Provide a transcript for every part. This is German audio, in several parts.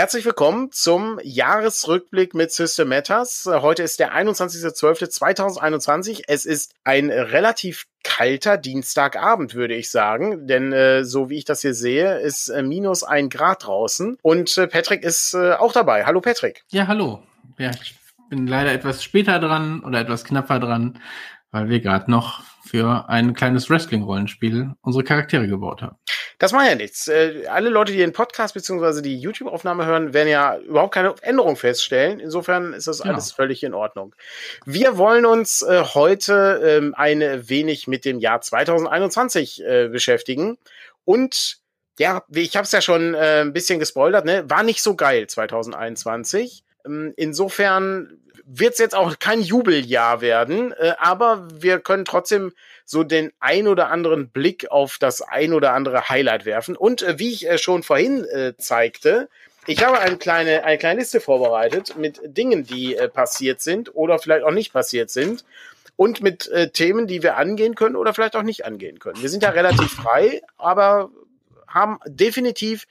Herzlich willkommen zum Jahresrückblick mit System Matters. Heute ist der 21.12.2021. Es ist ein relativ kalter Dienstagabend, würde ich sagen. Denn äh, so wie ich das hier sehe, ist äh, minus ein Grad draußen. Und äh, Patrick ist äh, auch dabei. Hallo Patrick. Ja, hallo. Ja, ich bin leider etwas später dran oder etwas knapper dran, weil wir gerade noch für ein kleines Wrestling-Rollenspiel unsere Charaktere gebaut haben. Das macht ja nichts. Äh, alle Leute, die den Podcast bzw. die YouTube-Aufnahme hören, werden ja überhaupt keine Änderung feststellen. Insofern ist das genau. alles völlig in Ordnung. Wir wollen uns äh, heute ähm, ein wenig mit dem Jahr 2021 äh, beschäftigen. Und ja, ich habe es ja schon äh, ein bisschen gespoilert, ne? war nicht so geil 2021. Ähm, insofern wird es jetzt auch kein Jubeljahr werden, äh, aber wir können trotzdem so den ein oder anderen Blick auf das ein oder andere Highlight werfen. Und äh, wie ich äh, schon vorhin äh, zeigte, ich habe eine kleine, eine kleine Liste vorbereitet mit Dingen, die äh, passiert sind oder vielleicht auch nicht passiert sind. Und mit äh, Themen, die wir angehen können oder vielleicht auch nicht angehen können. Wir sind ja relativ frei, aber haben definitiv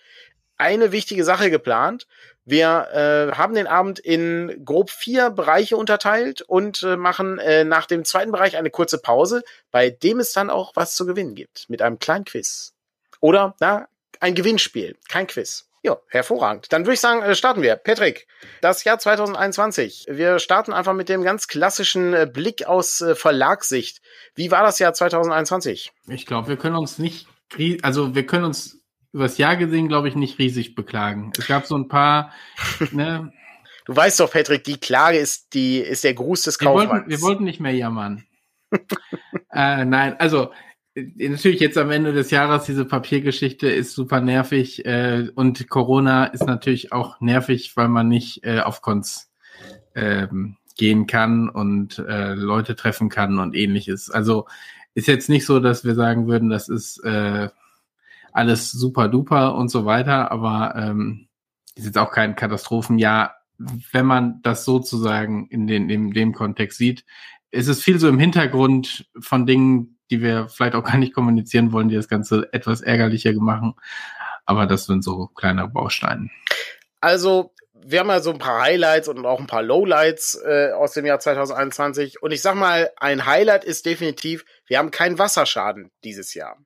eine wichtige Sache geplant. Wir äh, haben den Abend in grob vier Bereiche unterteilt und äh, machen äh, nach dem zweiten Bereich eine kurze Pause, bei dem es dann auch was zu gewinnen gibt mit einem kleinen Quiz. Oder na, ein Gewinnspiel, kein Quiz. Ja, hervorragend. Dann würde ich sagen, äh, starten wir. Patrick, das Jahr 2021. Wir starten einfach mit dem ganz klassischen äh, Blick aus äh, Verlagssicht. Wie war das Jahr 2021? Ich glaube, wir können uns nicht, also wir können uns übers Jahr gesehen, glaube ich, nicht riesig beklagen. Es gab so ein paar, ne? Du weißt doch, Patrick, die Klage ist die, ist der Gruß des Kaufmanns. Wir wollten, wir wollten nicht mehr jammern. äh, nein, also, äh, natürlich jetzt am Ende des Jahres diese Papiergeschichte ist super nervig äh, und Corona ist natürlich auch nervig, weil man nicht äh, auf Cons ähm, gehen kann und äh, Leute treffen kann und ähnliches. Also ist jetzt nicht so, dass wir sagen würden, das ist äh, alles super duper und so weiter, aber ähm, ist jetzt auch kein Katastrophenjahr. Wenn man das sozusagen in, den, in dem Kontext sieht, ist es viel so im Hintergrund von Dingen, die wir vielleicht auch gar nicht kommunizieren wollen, die das Ganze etwas ärgerlicher machen. Aber das sind so kleinere Bausteine. Also, wir haben ja so ein paar Highlights und auch ein paar Lowlights äh, aus dem Jahr 2021. Und ich sag mal, ein Highlight ist definitiv, wir haben keinen Wasserschaden dieses Jahr.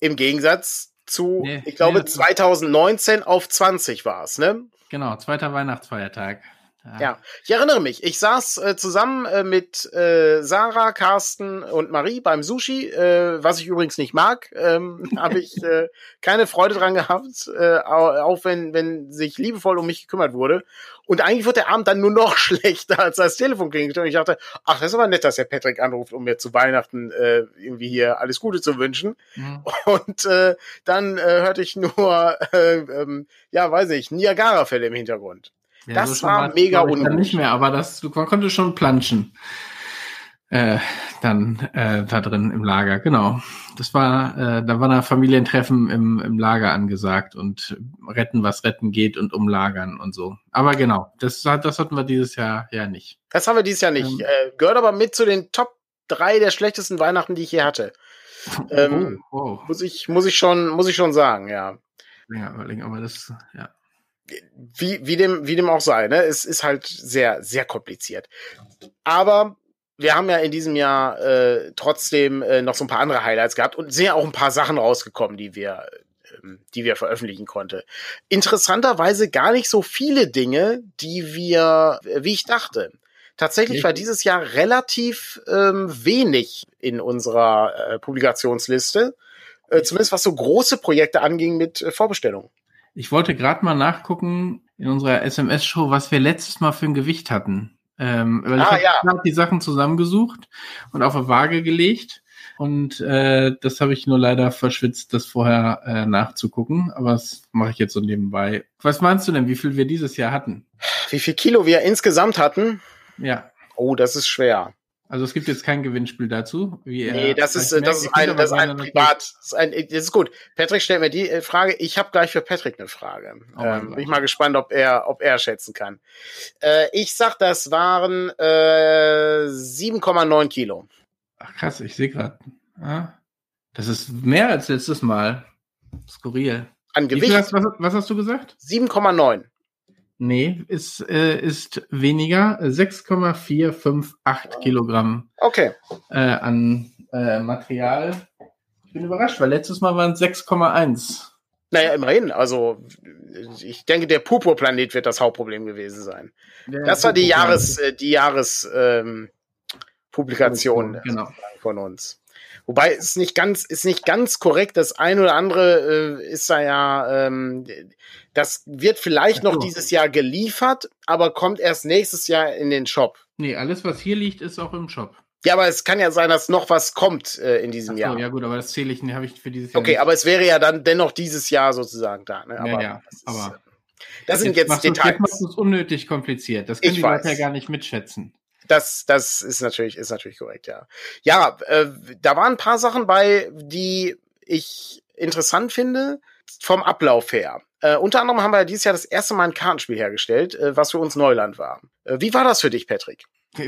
Im Gegensatz zu, nee, ich glaube, nee, 2019 auf 20 war es, ne? Genau, zweiter Weihnachtsfeiertag. Ja. ja. ich erinnere mich. Ich saß äh, zusammen äh, mit äh, Sarah, Carsten und Marie beim Sushi, äh, was ich übrigens nicht mag. Ähm, Habe ich äh, keine Freude dran gehabt, äh, auch wenn, wenn sich liebevoll um mich gekümmert wurde. Und eigentlich wird der Abend dann nur noch schlechter, als das Telefon klingt. Und ich dachte, ach, das ist aber nett, dass der Patrick anruft, um mir zu Weihnachten äh, irgendwie hier alles Gute zu wünschen. Mhm. Und äh, dann äh, hörte ich nur, äh, ähm, ja, weiß ich, Niagara-Fälle im Hintergrund. Ja, das so war mega ungut. Nicht mehr, aber das, man konnte schon planschen. Äh, dann äh, da drin im Lager, genau. Das war, äh, da war ein Familientreffen im, im Lager angesagt und retten, was retten geht und umlagern und so. Aber genau, das, das hatten wir dieses Jahr ja nicht. Das haben wir dieses Jahr nicht. Ähm, äh, gehört aber mit zu den Top drei der schlechtesten Weihnachten, die ich je hatte. Ähm, oh, oh. Muss ich, muss ich schon, muss ich schon sagen, ja. Ja, aber das, ja wie, wie, dem, wie dem auch sei, ne? Es ist halt sehr, sehr kompliziert. Aber wir haben ja in diesem Jahr äh, trotzdem äh, noch so ein paar andere Highlights gehabt und sind ja auch ein paar Sachen rausgekommen, die wir, äh, die wir veröffentlichen konnten. Interessanterweise gar nicht so viele Dinge, die wir, äh, wie ich dachte. Tatsächlich war dieses Jahr relativ ähm, wenig in unserer äh, Publikationsliste, äh, zumindest was so große Projekte anging mit äh, Vorbestellungen. Ich wollte gerade mal nachgucken in unserer SMS-Show, was wir letztes Mal für ein Gewicht hatten. Ähm, weil ah, ich habe ja. die Sachen zusammengesucht und auf eine Waage gelegt. Und äh, das habe ich nur leider verschwitzt, das vorher äh, nachzugucken. Aber das mache ich jetzt so nebenbei. Was meinst du denn, wie viel wir dieses Jahr hatten? Wie viel Kilo wir insgesamt hatten? Ja. Oh, das ist schwer. Also es gibt jetzt kein Gewinnspiel dazu. Wie nee, das ist, das ist ein, das ist ein Privat. Das ist, ein, das ist gut. Patrick stellt mir die äh, Frage. Ich habe gleich für Patrick eine Frage. Oh ähm, bin ich mal gespannt, ob er, ob er schätzen kann. Äh, ich sag, das waren äh, 7,9 Kilo. Ach krass, ich sehe gerade. Ah, das ist mehr als letztes Mal. Skurril. An Gewicht. Hast, was, was hast du gesagt? 7,9. Nee, ist, äh, ist weniger. 6,458 Kilogramm Okay. äh, an äh, Material. Ich bin überrascht, weil letztes Mal waren es 6,1. Naja, immerhin. Also, ich denke, der Purpurplanet wird das Hauptproblem gewesen sein. Das war die Jahres, äh, die Jahres, ähm, Publikation Genau. von uns. Wobei es nicht ganz, ist nicht ganz korrekt. Das eine oder andere äh, ist da ja, ähm, das wird vielleicht noch dieses Jahr geliefert, aber kommt erst nächstes Jahr in den Shop. Nee, alles, was hier liegt, ist auch im Shop. Ja, aber es kann ja sein, dass noch was kommt äh, in diesem so, Jahr. ja gut, aber das zähle ich, habe ich für dieses Jahr Okay, nicht. aber es wäre ja dann dennoch dieses Jahr sozusagen da. Ne? Aber, ja, das, ist, aber- äh, das sind jetzt Details. Jetzt machst du es unnötig kompliziert. Das können Ich die Leute weiß. ja gar nicht mitschätzen. Das, das ist natürlich, ist natürlich korrekt, ja. Ja, äh, da waren ein paar Sachen bei, die ich interessant finde, vom Ablauf her. Äh, unter anderem haben wir dieses Jahr das erste Mal ein Kartenspiel hergestellt, äh, was für uns Neuland war. Äh, wie war das für dich, Patrick?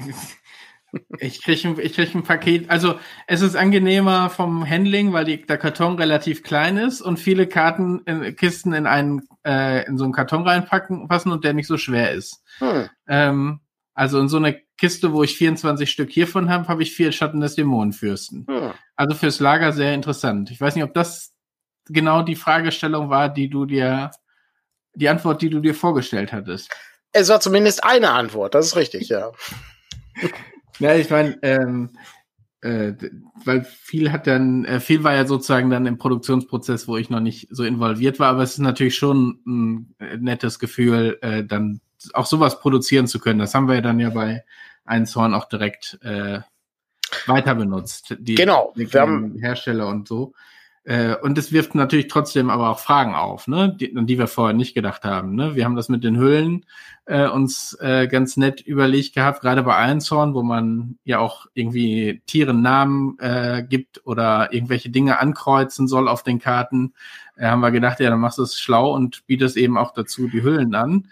Ich kriege ein, ich krieg ein Paket. Also es ist angenehmer vom Handling, weil die, der Karton relativ klein ist und viele Karten in, Kisten in einen äh, in so einen Karton reinpacken passen und der nicht so schwer ist. Hm. Ähm, also in so eine Kiste, wo ich 24 Stück hiervon habe, habe ich vier Schatten des Dämonenfürsten. Hm. Also fürs Lager sehr interessant. Ich weiß nicht, ob das genau die Fragestellung war, die du dir, die Antwort, die du dir vorgestellt hattest. Es war zumindest eine Antwort, das ist richtig, ja. Ja, ich meine, ähm, äh, weil viel hat dann, äh, viel war ja sozusagen dann im Produktionsprozess, wo ich noch nicht so involviert war, aber es ist natürlich schon ein äh, nettes Gefühl, äh, dann auch sowas produzieren zu können. Das haben wir ja dann ja bei Einzorn auch direkt äh, weiter benutzt. Die, Genau, die wir haben- Hersteller und so. Äh, und es wirft natürlich trotzdem aber auch Fragen auf, ne, die, an die wir vorher nicht gedacht haben. Ne? Wir haben das mit den Hüllen äh, uns äh, ganz nett überlegt gehabt, gerade bei Einzorn, wo man ja auch irgendwie Tieren Namen äh, gibt oder irgendwelche Dinge ankreuzen soll auf den Karten, äh, haben wir gedacht, ja, dann machst du es schlau und bietest eben auch dazu die Hüllen an.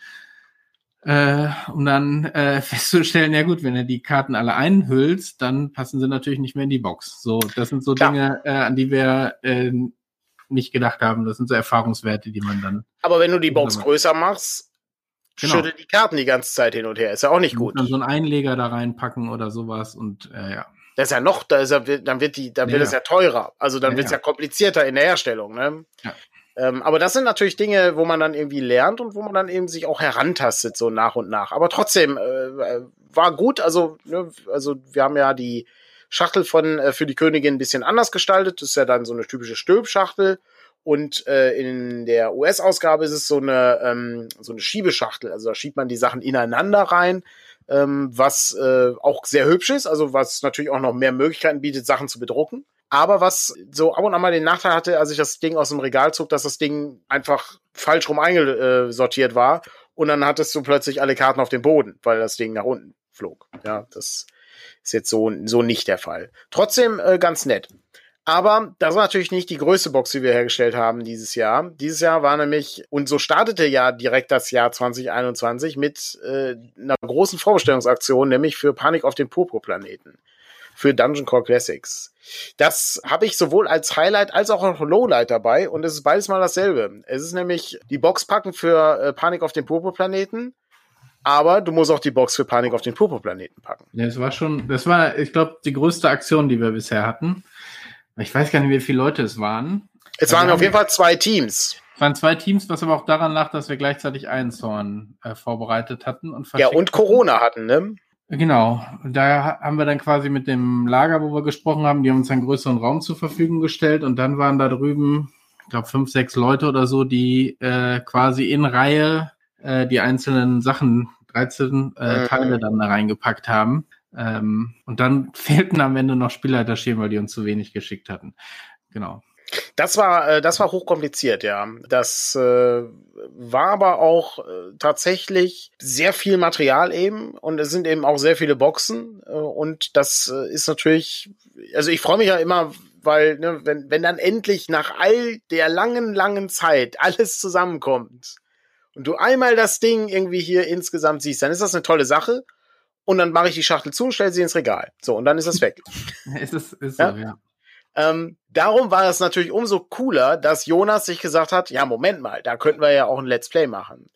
Äh, um dann äh, festzustellen, ja gut, wenn du die Karten alle einhüllst, dann passen sie natürlich nicht mehr in die Box. So, das sind so Klar. Dinge, äh, an die wir äh, nicht gedacht haben. Das sind so Erfahrungswerte, die man dann Aber wenn du die Box Genau. größer machst, Genau. schüttet die Karten die ganze Zeit hin und her. Ist ja auch nicht gut. dann so einen Einleger da reinpacken oder sowas und äh, ja. Das ist ja noch, da ist ja, dann wird die, dann wird Ja, es ja teurer. Also dann Ja, wird es ja. ja komplizierter in der Herstellung, ne? Ja. Ähm, aber das sind natürlich Dinge, wo man dann irgendwie lernt und wo man dann eben sich auch herantastet, so nach und nach. Aber trotzdem, äh, äh, war gut. Also, ne, also wir haben ja die Schachtel von äh, für die Königin ein bisschen anders gestaltet. Das ist ja dann so eine typische Stülpschachtel. Und äh, in der US-Ausgabe ist es so eine, ähm, so eine Schiebeschachtel. Also da schiebt man die Sachen ineinander rein, ähm, was äh, auch sehr hübsch ist, also was natürlich auch noch mehr Möglichkeiten bietet, Sachen zu bedrucken. Aber was so ab und an mal den Nachteil hatte, als ich das Ding aus dem Regal zog, dass das Ding einfach falsch rum eingesortiert war. Und dann hattest du plötzlich alle Karten auf dem Boden, weil das Ding nach unten flog. Ja, das ist jetzt so, so nicht der Fall. Trotzdem äh, ganz nett. Aber das war natürlich nicht die größte Box, die wir hergestellt haben dieses Jahr. Dieses Jahr war nämlich, und so startete ja direkt das Jahr 2021 mit äh, einer großen Vorbestellungsaktion, nämlich für Panik auf dem Purpurplaneten. Für Dungeon Core Classics. Das habe ich sowohl als Highlight als auch als Lowlight dabei und es ist beides mal dasselbe. Es ist nämlich die Box packen für äh, Panik auf dem Purpurplaneten, aber du musst auch die Box für Panik auf den Purpurplaneten packen. Ja, es war schon, das war, ich glaube, die größte Aktion, die wir bisher hatten. Ich weiß gar nicht, wie viele Leute es waren. Es Ja, waren auf jeden Fall zwei Teams. Es waren zwei Teams, was aber auch daran lag, dass wir gleichzeitig Einzorn äh, vorbereitet hatten und Ja, und Corona hatten, ne? Genau. Da ha- haben wir dann quasi mit dem Lager, wo wir gesprochen haben, die haben uns einen größeren Raum zur Verfügung gestellt und dann waren da drüben, ich glaube, fünf, sechs Leute oder so, die äh, quasi in Reihe äh, die einzelnen Sachen, 13 äh, Mhm. Teile dann da reingepackt haben. Ähm, und dann fehlten am Ende noch Spielleiterschirme, weil die uns zu wenig geschickt hatten. Genau. Das war, äh, das war hochkompliziert, ja. Das äh, war aber auch äh, tatsächlich sehr viel Material eben und es sind eben auch sehr viele Boxen äh, und das äh, ist natürlich, also ich freue mich ja immer, weil ne, wenn, wenn dann endlich nach all der langen, langen Zeit alles zusammenkommt und du einmal das Ding irgendwie hier insgesamt siehst, dann ist das eine tolle Sache und dann mache ich die Schachtel zu und stelle sie ins Regal. So, und dann ist es weg. Es ist, ist Ja? so, ja. Ähm, darum war es natürlich umso cooler, dass Jonas sich gesagt hat, ja, Moment mal, da könnten wir ja auch ein Let's Play machen.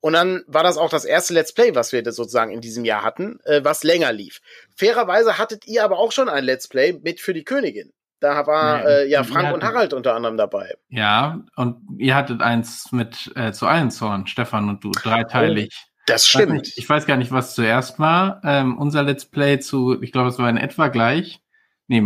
Und dann war das auch das erste Let's Play, was wir sozusagen in diesem Jahr hatten, äh, was länger lief. Fairerweise hattet ihr aber auch schon ein Let's Play mit für die Königin. Da war äh, ja Frank und Harald unter anderem dabei. Ja, und ihr hattet eins mit äh, zu Einzorn, Stefan und du, dreiteilig. Oh, das stimmt. Ich weiß, nicht, ich weiß gar nicht, was zuerst war. Ähm, unser Let's Play zu, ich glaube, es war in etwa gleich. Nee,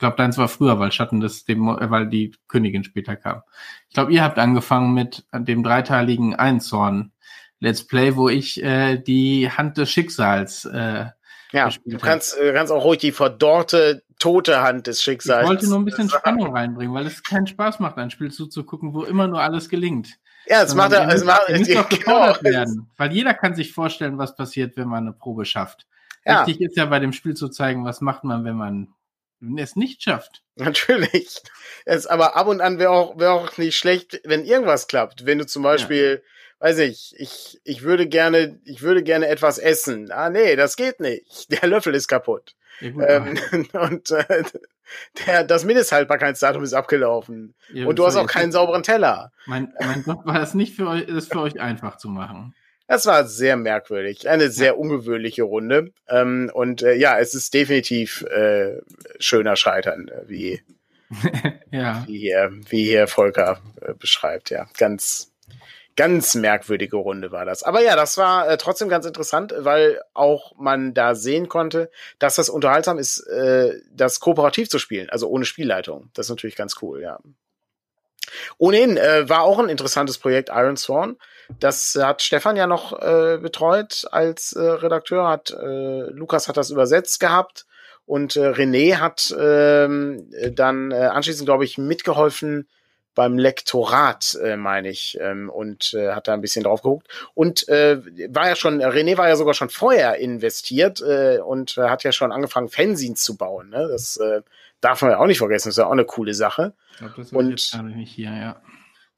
glaube, deins war früher, weil Schatten des, dem, äh, weil die Königin später kam. Ich glaube, ihr habt angefangen mit dem dreiteiligen Einzorn Let's Play, wo ich äh, die Hand des Schicksals äh, ja, du kannst, äh, kannst auch ruhig die verdorrte, tote Hand des Schicksals. Ich wollte nur ein bisschen Spannung reinbringen, weil es keinen Spaß macht, ein Spiel zuzugucken, wo immer nur alles gelingt. Ja, es macht, es macht, es genau. werden, weil jeder kann sich vorstellen, was passiert, wenn man eine Probe schafft. Ja. Wichtig ist ja bei dem Spiel zu zeigen, was macht man, wenn man es nicht schafft. Natürlich. Es, aber ab und an wäre auch, wäre auch nicht schlecht, wenn irgendwas klappt. Wenn du zum Beispiel, ja. weiß ich, ich, ich würde gerne, ich würde gerne etwas essen. Ah, nee, das geht nicht. Der Löffel ist kaputt. Ja, ähm, und äh, der, das Mindesthaltbarkeitsdatum ist abgelaufen. Ja, und du hast auch keinen sauberen Teller. Mein, mein Gott, war das nicht für euch, das für euch einfach zu machen. Das war sehr merkwürdig, eine sehr ungewöhnliche Runde. Ähm, und äh, ja, es ist definitiv äh, schöner Scheitern, äh, wie, ja. wie, hier, wie hier Volker äh, beschreibt. Ja, ganz, ganz merkwürdige Runde war das. Aber ja, das war äh, trotzdem ganz interessant, weil auch man da sehen konnte, dass das unterhaltsam ist, äh, das kooperativ zu spielen, also ohne Spielleitung. Das ist natürlich ganz cool, ja. Ohnehin äh, war auch ein interessantes Projekt Iron Sworn. Das hat Stefan ja noch äh, betreut als äh, Redakteur, hat äh, Lukas hat das übersetzt gehabt und äh, René hat ähm, dann äh, anschließend, glaube ich, mitgeholfen beim Lektorat, äh, meine ich, ähm, und äh, hat da ein bisschen drauf geguckt. Und äh, war ja schon, René war ja sogar schon vorher investiert äh, und äh, hat ja schon angefangen, Fanzines zu bauen. Ne? Das äh, darf man ja auch nicht vergessen, das ist ja auch eine coole Sache. Ich glaub, das und jetzt nicht hier, ja.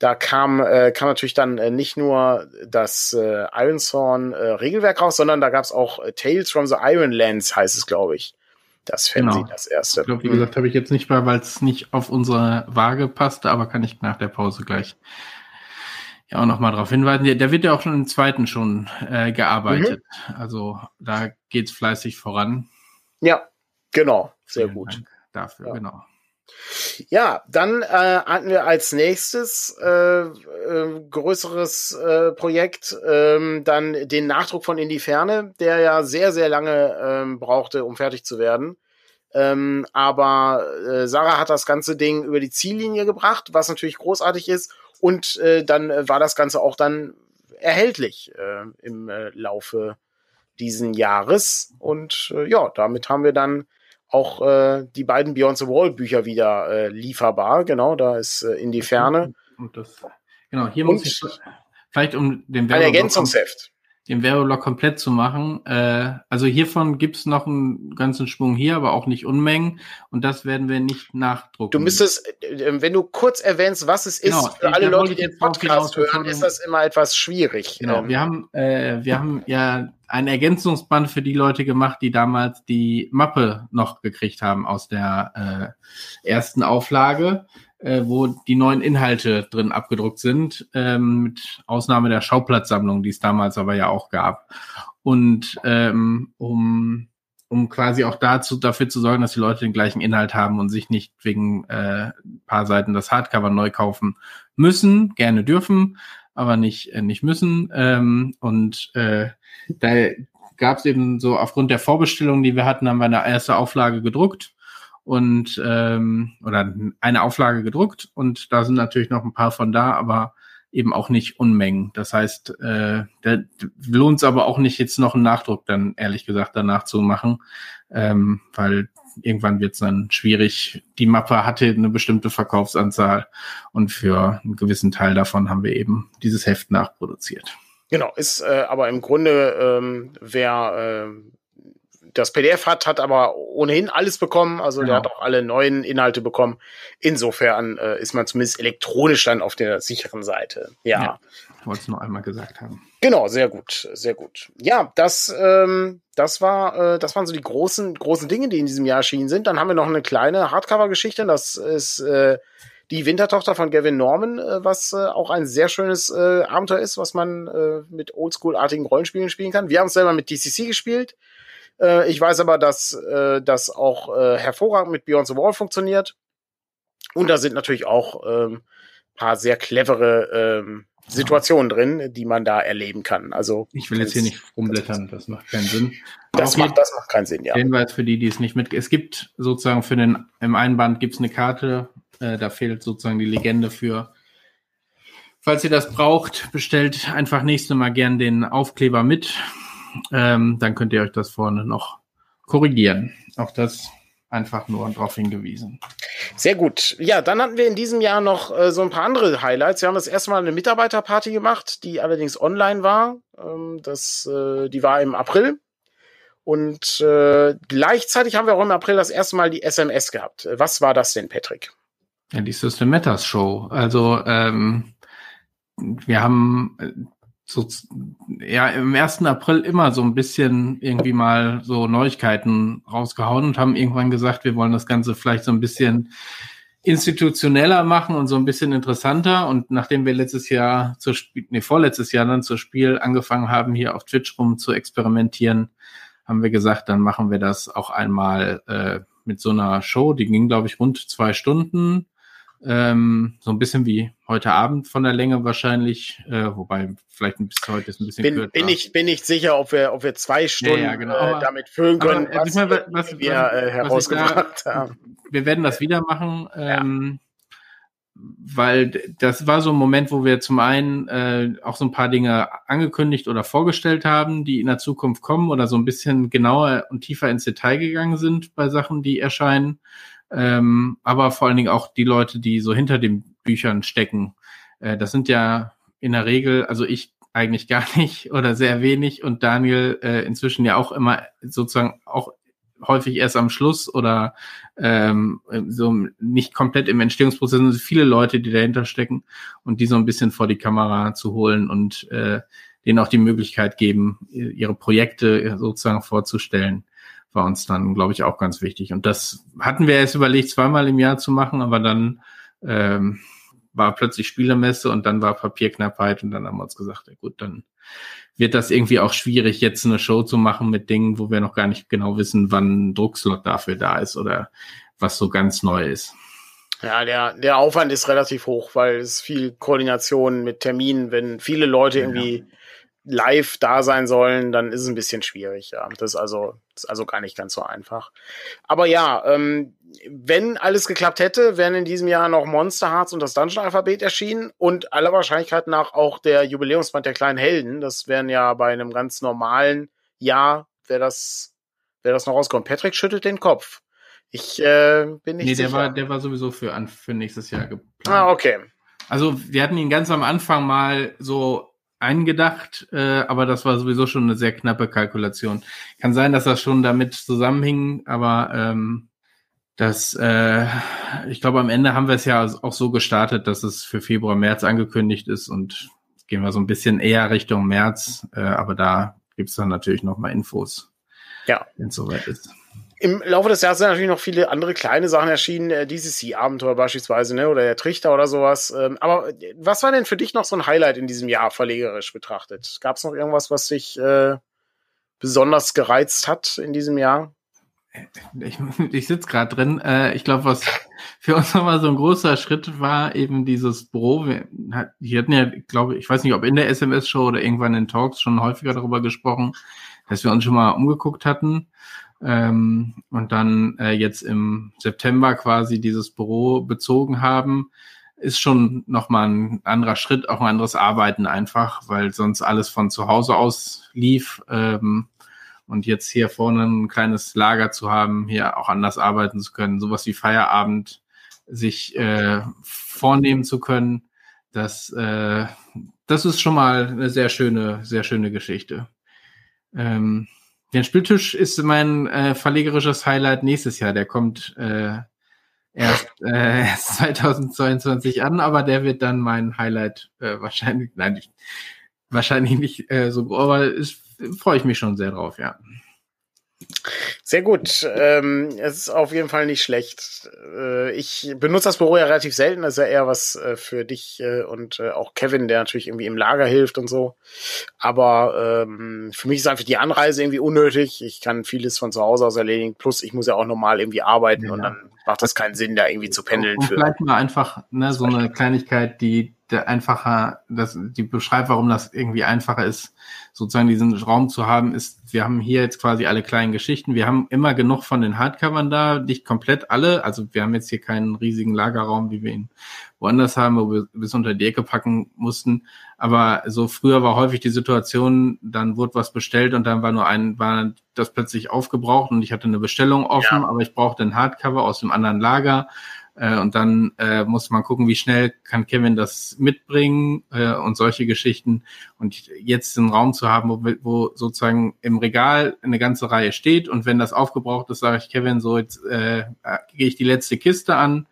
Da kam, äh, kam natürlich dann äh, nicht nur das äh, Ironthorn äh, Regelwerk raus, sondern da gab es auch äh, Tales from the Ironlands, heißt es, glaube ich. Das Fanzine, genau. das erste. Ich glaube, wie gesagt, habe ich jetzt nicht mal, weil es nicht auf unsere Waage passte, aber kann ich nach der Pause gleich ja auch nochmal darauf hinweisen. Der, der wird ja auch schon im zweiten schon äh, gearbeitet. Mhm. Also da geht's fleißig voran. Ja, genau. Sehr Vielen gut. Dank dafür, ja. genau. Ja, dann äh, hatten wir als nächstes äh, äh, größeres äh, Projekt ähm, dann den Nachdruck von In die Ferne, der ja sehr, sehr lange ähm, brauchte, um fertig zu werden. Ähm, aber äh, Sarah hat das ganze Ding über die Ziellinie gebracht, was natürlich großartig ist. Und äh, dann äh, war das Ganze auch dann erhältlich äh, im äh, Laufe diesen Jahres. Und äh, ja, damit haben wir dann auch äh, die beiden Beyond the Wall Bücher wieder äh, lieferbar. Genau, da ist äh, in die Ferne. Und das, genau, hier und muss ich vielleicht um den Werbeblock, ein Ergänzungsheft. Den Werbeblock komplett zu machen. Äh, also hiervon gibt's noch einen ganzen Schwung hier, aber auch nicht Unmengen. Und das werden wir nicht nachdrucken. Du müsstest, äh, wenn du kurz erwähnst, was es genau, ist, für alle Leute, die den Podcast hören, ist das immer etwas schwierig. Genau, ähm. wir haben, äh, wir haben ja ein Ergänzungsband für die Leute gemacht, die damals die Mappe noch gekriegt haben aus der äh, ersten Auflage, äh, wo die neuen Inhalte drin abgedruckt sind, ähm, mit Ausnahme der Schauplatzsammlung, die es damals aber ja auch gab. Und ähm, um um quasi auch dazu dafür zu sorgen, dass die Leute den gleichen Inhalt haben und sich nicht wegen äh, paar Seiten das Hardcover neu kaufen müssen, gerne dürfen, aber nicht äh, nicht müssen. Ähm, und äh, da gab es eben so aufgrund der Vorbestellung, die wir hatten, haben wir eine erste Auflage gedruckt und ähm, oder eine Auflage gedruckt und da sind natürlich noch ein paar von da, aber eben auch nicht Unmengen. Das heißt, äh, da lohnt es aber auch nicht jetzt noch einen Nachdruck dann ehrlich gesagt danach zu machen, ähm, weil irgendwann wird es dann schwierig. Die Mappe hatte eine bestimmte Verkaufsanzahl und für einen gewissen Teil davon haben wir eben dieses Heft nachproduziert. Genau, ist äh, aber im Grunde, ähm, wer äh, das PDF hat, hat aber ohnehin alles bekommen. Also genau. der hat auch alle neuen Inhalte bekommen. Insofern äh, ist man zumindest elektronisch dann auf der sicheren Seite. Ja. ja wollte es nur einmal gesagt haben. Genau, sehr gut, sehr gut. Ja, das, ähm, das war, äh, das waren so die großen, großen Dinge, die in diesem Jahr erschienen sind. Dann haben wir noch eine kleine Hardcover-Geschichte. Das ist äh, Die Wintertochter von Gavin Norman, äh, was äh, auch ein sehr schönes äh, Abenteuer ist, was man äh, mit Oldschool-artigen Rollenspielen spielen kann. Wir haben es selber mit DCC gespielt. Äh, ich weiß aber, dass äh, das auch äh, hervorragend mit Beyond the Wall funktioniert. Und da sind natürlich auch ähm, paar sehr clevere ähm, Situationen drin, die man da erleben kann. Also ich will jetzt hier nicht rumblättern, das macht keinen Sinn. Das macht, das macht keinen Sinn, ja. Hinweis für die, die es nicht mit. Es gibt sozusagen für den im Einband gibt es eine Karte, äh, da fehlt sozusagen die Legende für. Falls ihr das braucht, bestellt einfach nächstes Mal gern den Aufkleber mit. Ähm, dann könnt ihr euch das vorne noch korrigieren. Auch das einfach nur darauf hingewiesen. Sehr gut. Ja, dann hatten wir in diesem Jahr noch äh, so ein paar andere Highlights. Wir haben das erste Mal eine Mitarbeiterparty gemacht, die allerdings online war. Ähm, das, äh, die war im April. Und äh, gleichzeitig haben wir auch im April das erste Mal die SMS gehabt. Was war das denn, Patrick? Ja, die System Matters Show. Also ähm, wir haben äh, so, ja, im ersten April immer so ein bisschen irgendwie mal so Neuigkeiten rausgehauen und haben irgendwann gesagt, wir wollen das Ganze vielleicht so ein bisschen institutioneller machen und so ein bisschen interessanter. Und nachdem wir letztes Jahr zur Spiel, nee, vorletztes Jahr dann zur Spiel angefangen haben, hier auf Twitch rum zu experimentieren, haben wir gesagt, dann machen wir das auch einmal äh, mit so einer Show. Die ging, glaube ich, rund zwei Stunden ähm, so ein bisschen wie heute Abend von der Länge wahrscheinlich, äh, wobei vielleicht bis heute ist ein bisschen bin, kürzer. Bin ich bin nicht sicher, ob wir ob wir zwei Stunden ja, ja, genau. äh, damit füllen können, aber, was, was, was, wir äh, herausgebracht da, haben. Wir werden das wieder machen. Ähm, ja. Weil das war so ein Moment, wo wir zum einen äh, auch so ein paar Dinge angekündigt oder vorgestellt haben, die in der Zukunft kommen oder so ein bisschen genauer und tiefer ins Detail gegangen sind bei Sachen, die erscheinen ähm, aber vor allen Dingen auch die Leute, die so hinter den Büchern stecken. Äh, das sind ja in der Regel, also ich eigentlich gar nicht oder sehr wenig und Daniel äh, inzwischen ja auch immer sozusagen auch häufig erst am Schluss oder ähm, so nicht komplett im Entstehungsprozess sind viele Leute, die dahinter stecken und die so ein bisschen vor die Kamera zu holen und äh, denen auch die Möglichkeit geben, ihre Projekte sozusagen vorzustellen war uns dann, glaube ich, auch ganz wichtig. Und das hatten wir erst überlegt, zweimal im Jahr zu machen, aber dann ähm, war plötzlich Spielemesse und dann war Papierknappheit und dann haben wir uns gesagt, ja gut, dann wird das irgendwie auch schwierig, jetzt eine Show zu machen mit Dingen, wo wir noch gar nicht genau wissen, wann ein Druckslot dafür da ist oder was so ganz neu ist. Ja, der, der Aufwand ist relativ hoch, weil es viel Koordination mit Terminen, wenn viele Leute irgendwie ja live da sein sollen, dann ist es ein bisschen schwierig. Ja, das ist also, das ist also gar nicht ganz so einfach. Aber ja, ähm, wenn alles geklappt hätte, wären in diesem Jahr noch Monster Hearts und das Dungeon Alphabet erschienen und aller Wahrscheinlichkeit nach auch der Jubiläumsband der kleinen Helden. Das wären ja bei einem ganz normalen Jahr, wäre das, wäre das noch rausgekommen. Patrick schüttelt den Kopf. Ich äh, bin nicht nee, sicher. der war, der war sowieso für, an, für nächstes Jahr geplant. Ah, okay. Also wir hatten ihn ganz am Anfang mal so eingedacht, äh, aber das war sowieso schon eine sehr knappe Kalkulation. Kann sein, dass das schon damit zusammenhing, aber ähm, das, äh, ich glaube, am Ende haben wir es ja auch so gestartet, dass es für Februar, März angekündigt ist und gehen wir so ein bisschen eher Richtung März, äh, aber da gibt's dann natürlich noch mal Infos, ja. wenn es soweit ist im Laufe des Jahres sind natürlich noch viele andere kleine Sachen erschienen, äh, DCC-Abenteuer beispielsweise, ne, oder der Trichter oder sowas. Ähm, aber äh, was war denn für dich noch so ein Highlight in diesem Jahr verlegerisch betrachtet? Gab es noch irgendwas, was dich äh, besonders gereizt hat in diesem Jahr? Ich, ich sitze gerade drin. Äh, ich glaube, was für uns nochmal so ein großer Schritt war, eben dieses Büro. Wir, wir hatten ja, glaube ich, weiß nicht, ob in der SMS-Show oder irgendwann in Talks schon häufiger darüber gesprochen, dass wir uns schon mal umgeguckt hatten ähm, und dann äh, jetzt im September quasi dieses Büro bezogen haben, ist schon nochmal ein anderer Schritt, auch ein anderes Arbeiten einfach, weil sonst alles von zu Hause aus lief. Ähm, und jetzt hier vorne ein kleines Lager zu haben, hier auch anders arbeiten zu können, sowas wie Feierabend sich äh, vornehmen zu können, das, äh, das ist schon mal eine sehr schöne, sehr schöne Geschichte. Ähm, der Spieltisch ist mein äh, verlegerisches Highlight nächstes Jahr. Der kommt äh, erst äh, 2022 an, aber der wird dann mein Highlight äh, wahrscheinlich, nein, wahrscheinlich nicht äh, so, aber freue ich mich schon sehr drauf, ja. Sehr gut. Ähm, es ist auf jeden Fall nicht schlecht. Äh, ich benutze das Büro ja relativ selten. Das ist ja eher was äh, für dich äh, und äh, auch Kevin, der natürlich irgendwie im Lager hilft und so. Aber ähm, für mich ist einfach die Anreise irgendwie unnötig. Ich kann vieles von zu Hause aus erledigen. Plus, ich muss ja auch normal irgendwie arbeiten ja. und dann macht das keinen Sinn, da irgendwie zu pendeln. Und vielleicht mal einfach ne, so eine Kleinigkeit, die der einfacher, das, die beschreibt, warum das irgendwie einfacher ist, sozusagen diesen Raum zu haben, ist, wir haben hier jetzt quasi alle kleinen Geschichten. Wir haben immer genug von den Hardcovern da, nicht komplett alle. Also wir haben jetzt hier keinen riesigen Lagerraum, wie wir ihn woanders haben, wo wir bis unter die Ecke packen mussten. Aber so früher war häufig die Situation, dann wurde was bestellt und dann war nur ein, war das plötzlich aufgebraucht und ich hatte eine Bestellung offen, ja. aber ich brauchte ein Hardcover aus dem anderen Lager äh, und dann äh, muss man gucken, wie schnell kann Kevin das mitbringen äh, und solche Geschichten. Und jetzt einen Raum zu haben, wo, wo sozusagen im Regal eine ganze Reihe steht. Und wenn das aufgebraucht ist, sage ich Kevin, so jetzt äh, gehe ich die letzte Kiste an.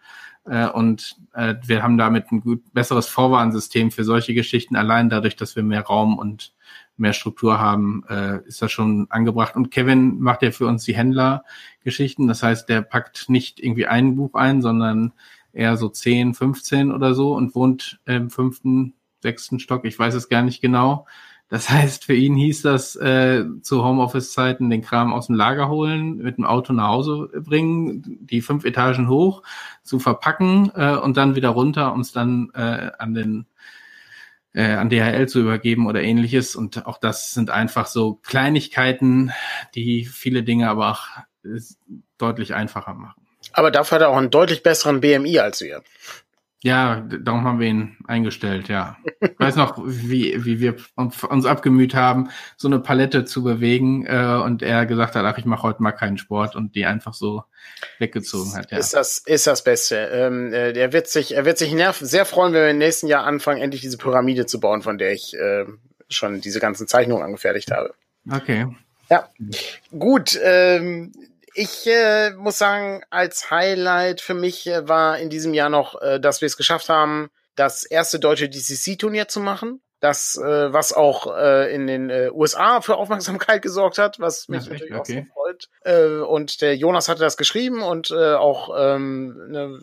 Äh, und äh, wir haben damit ein gut besseres Vorwarnsystem für solche Geschichten. Allein dadurch, dass wir mehr Raum und mehr Struktur haben, äh, ist das schon angebracht. Und Kevin macht ja für uns die Händlergeschichten. Das heißt, der packt nicht irgendwie ein Buch ein, sondern eher so 10, 15 oder so und wohnt im fünften, sechsten Stock. Ich weiß es gar nicht genau. Das heißt, für ihn hieß das äh, zu Homeoffice-Zeiten den Kram aus dem Lager holen, mit dem Auto nach Hause bringen, die fünf Etagen hoch zu verpacken äh, und dann wieder runter, um es dann äh, an den äh, an DHL zu übergeben oder ähnliches. Und auch das sind einfach so Kleinigkeiten, die viele Dinge aber auch äh, deutlich einfacher machen. Aber dafür hat er auch einen deutlich besseren BMI als wir. Ja, darum haben wir ihn eingestellt, ja. Ich weiß noch, wie, wie wir uns abgemüht haben, so eine Palette zu bewegen äh, und er gesagt hat, ach, ich mache heute mal keinen Sport und die einfach so weggezogen hat. Ja. Ist das ist das Beste. Ähm, äh, der wird sich, er wird sich sehr freuen, wenn wir im nächsten Jahr anfangen, endlich diese Pyramide zu bauen, von der ich äh, schon diese ganzen Zeichnungen angefertigt habe. Okay. Ja, gut. Ähm, ich äh, muss sagen, als Highlight für mich äh, war in diesem Jahr noch, äh, dass wir es geschafft haben, das erste deutsche DCC-Turnier zu machen. Das, äh, was auch äh, in den äh, USA für Aufmerksamkeit gesorgt hat, was mich ja, natürlich okay. auch so freut. Äh, und der Jonas hatte das geschrieben und äh, auch ähm, ne,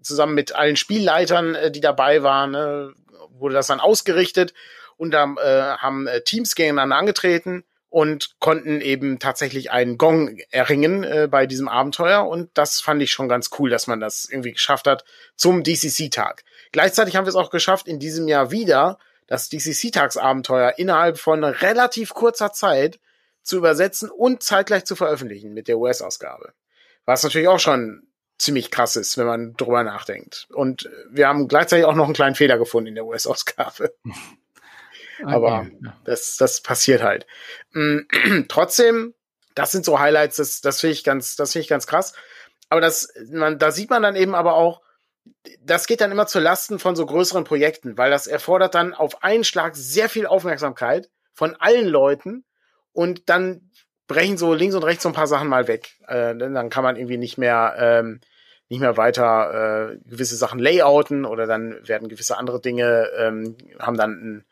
zusammen mit allen Spielleitern, äh, die dabei waren, ne, wurde das dann ausgerichtet und da äh, haben äh, Teams gegeneinander angetreten und konnten eben tatsächlich einen Gong erringen äh, bei diesem Abenteuer. Und das fand ich schon ganz cool, dass man das irgendwie geschafft hat zum DCC-Tag. Gleichzeitig haben wir es auch geschafft, in diesem Jahr wieder das DCC-Tagsabenteuer innerhalb von relativ kurzer Zeit zu übersetzen und zeitgleich zu veröffentlichen mit der US-Ausgabe. Was natürlich auch schon ziemlich krass ist, wenn man drüber nachdenkt. Und wir haben gleichzeitig auch noch einen kleinen Fehler gefunden in der US-Ausgabe. Aber ja. das, das passiert halt. Mhm. Trotzdem, das sind so Highlights, das, das finde ich ganz, das finde ich ganz krass. Aber das, man, da sieht man dann eben aber auch, das geht dann immer zu Lasten von so größeren Projekten, weil das erfordert dann auf einen Schlag sehr viel Aufmerksamkeit von allen Leuten und dann brechen so links und rechts so ein paar Sachen mal weg. Äh, dann kann man irgendwie nicht mehr ähm, nicht mehr weiter äh, gewisse Sachen layouten oder dann werden gewisse andere Dinge ähm, haben dann ein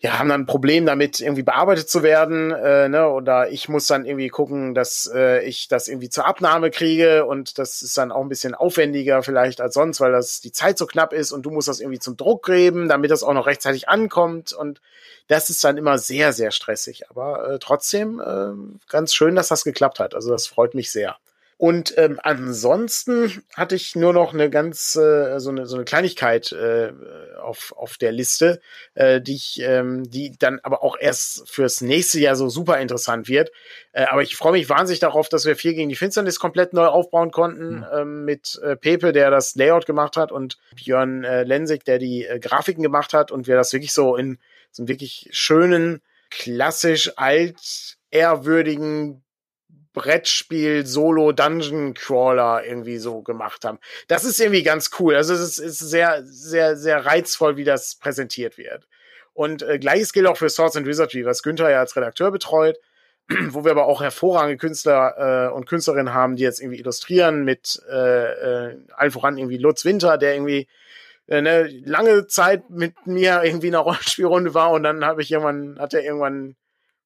ja, haben dann ein Problem damit, irgendwie bearbeitet zu werden, äh, ne? Oder ich muss dann irgendwie gucken, dass äh, ich das irgendwie zur Abnahme kriege und das ist dann auch ein bisschen aufwendiger vielleicht als sonst, weil das die Zeit so knapp ist und du musst das irgendwie zum Druck geben, damit das auch noch rechtzeitig ankommt und das ist dann immer sehr, sehr stressig. Aber äh, trotzdem äh, ganz schön, dass das geklappt hat. Also das freut mich sehr. Und ähm, ansonsten hatte ich nur noch eine ganz äh, so eine so eine Kleinigkeit äh, auf auf der Liste, äh, die ich ähm, die dann aber auch erst fürs nächste Jahr so super interessant wird. Äh, aber ich freue mich wahnsinnig darauf, dass wir vier gegen die Finsternis komplett neu aufbauen konnten mhm. ähm, mit äh, Pepe, der das Layout gemacht hat und Björn äh, Lensig, der die äh, Grafiken gemacht hat und wir das wirklich so in so einem wirklich schönen klassisch alt ehrwürdigen Brettspiel Solo Dungeon Crawler irgendwie so gemacht haben. Das ist irgendwie ganz cool. Also es ist, ist sehr, sehr, sehr reizvoll, wie das präsentiert wird. Und äh, gleiches gilt auch für Swords and Wizardry, was Günther ja als Redakteur betreut, wo wir aber auch hervorragende Künstler äh, und Künstlerinnen haben, die jetzt irgendwie illustrieren mit äh, äh, allen voran irgendwie Lutz Winter, der irgendwie äh, ne, lange Zeit mit mir irgendwie in einer Rollenspielrunde war und dann habe ich irgendwann, hat er irgendwann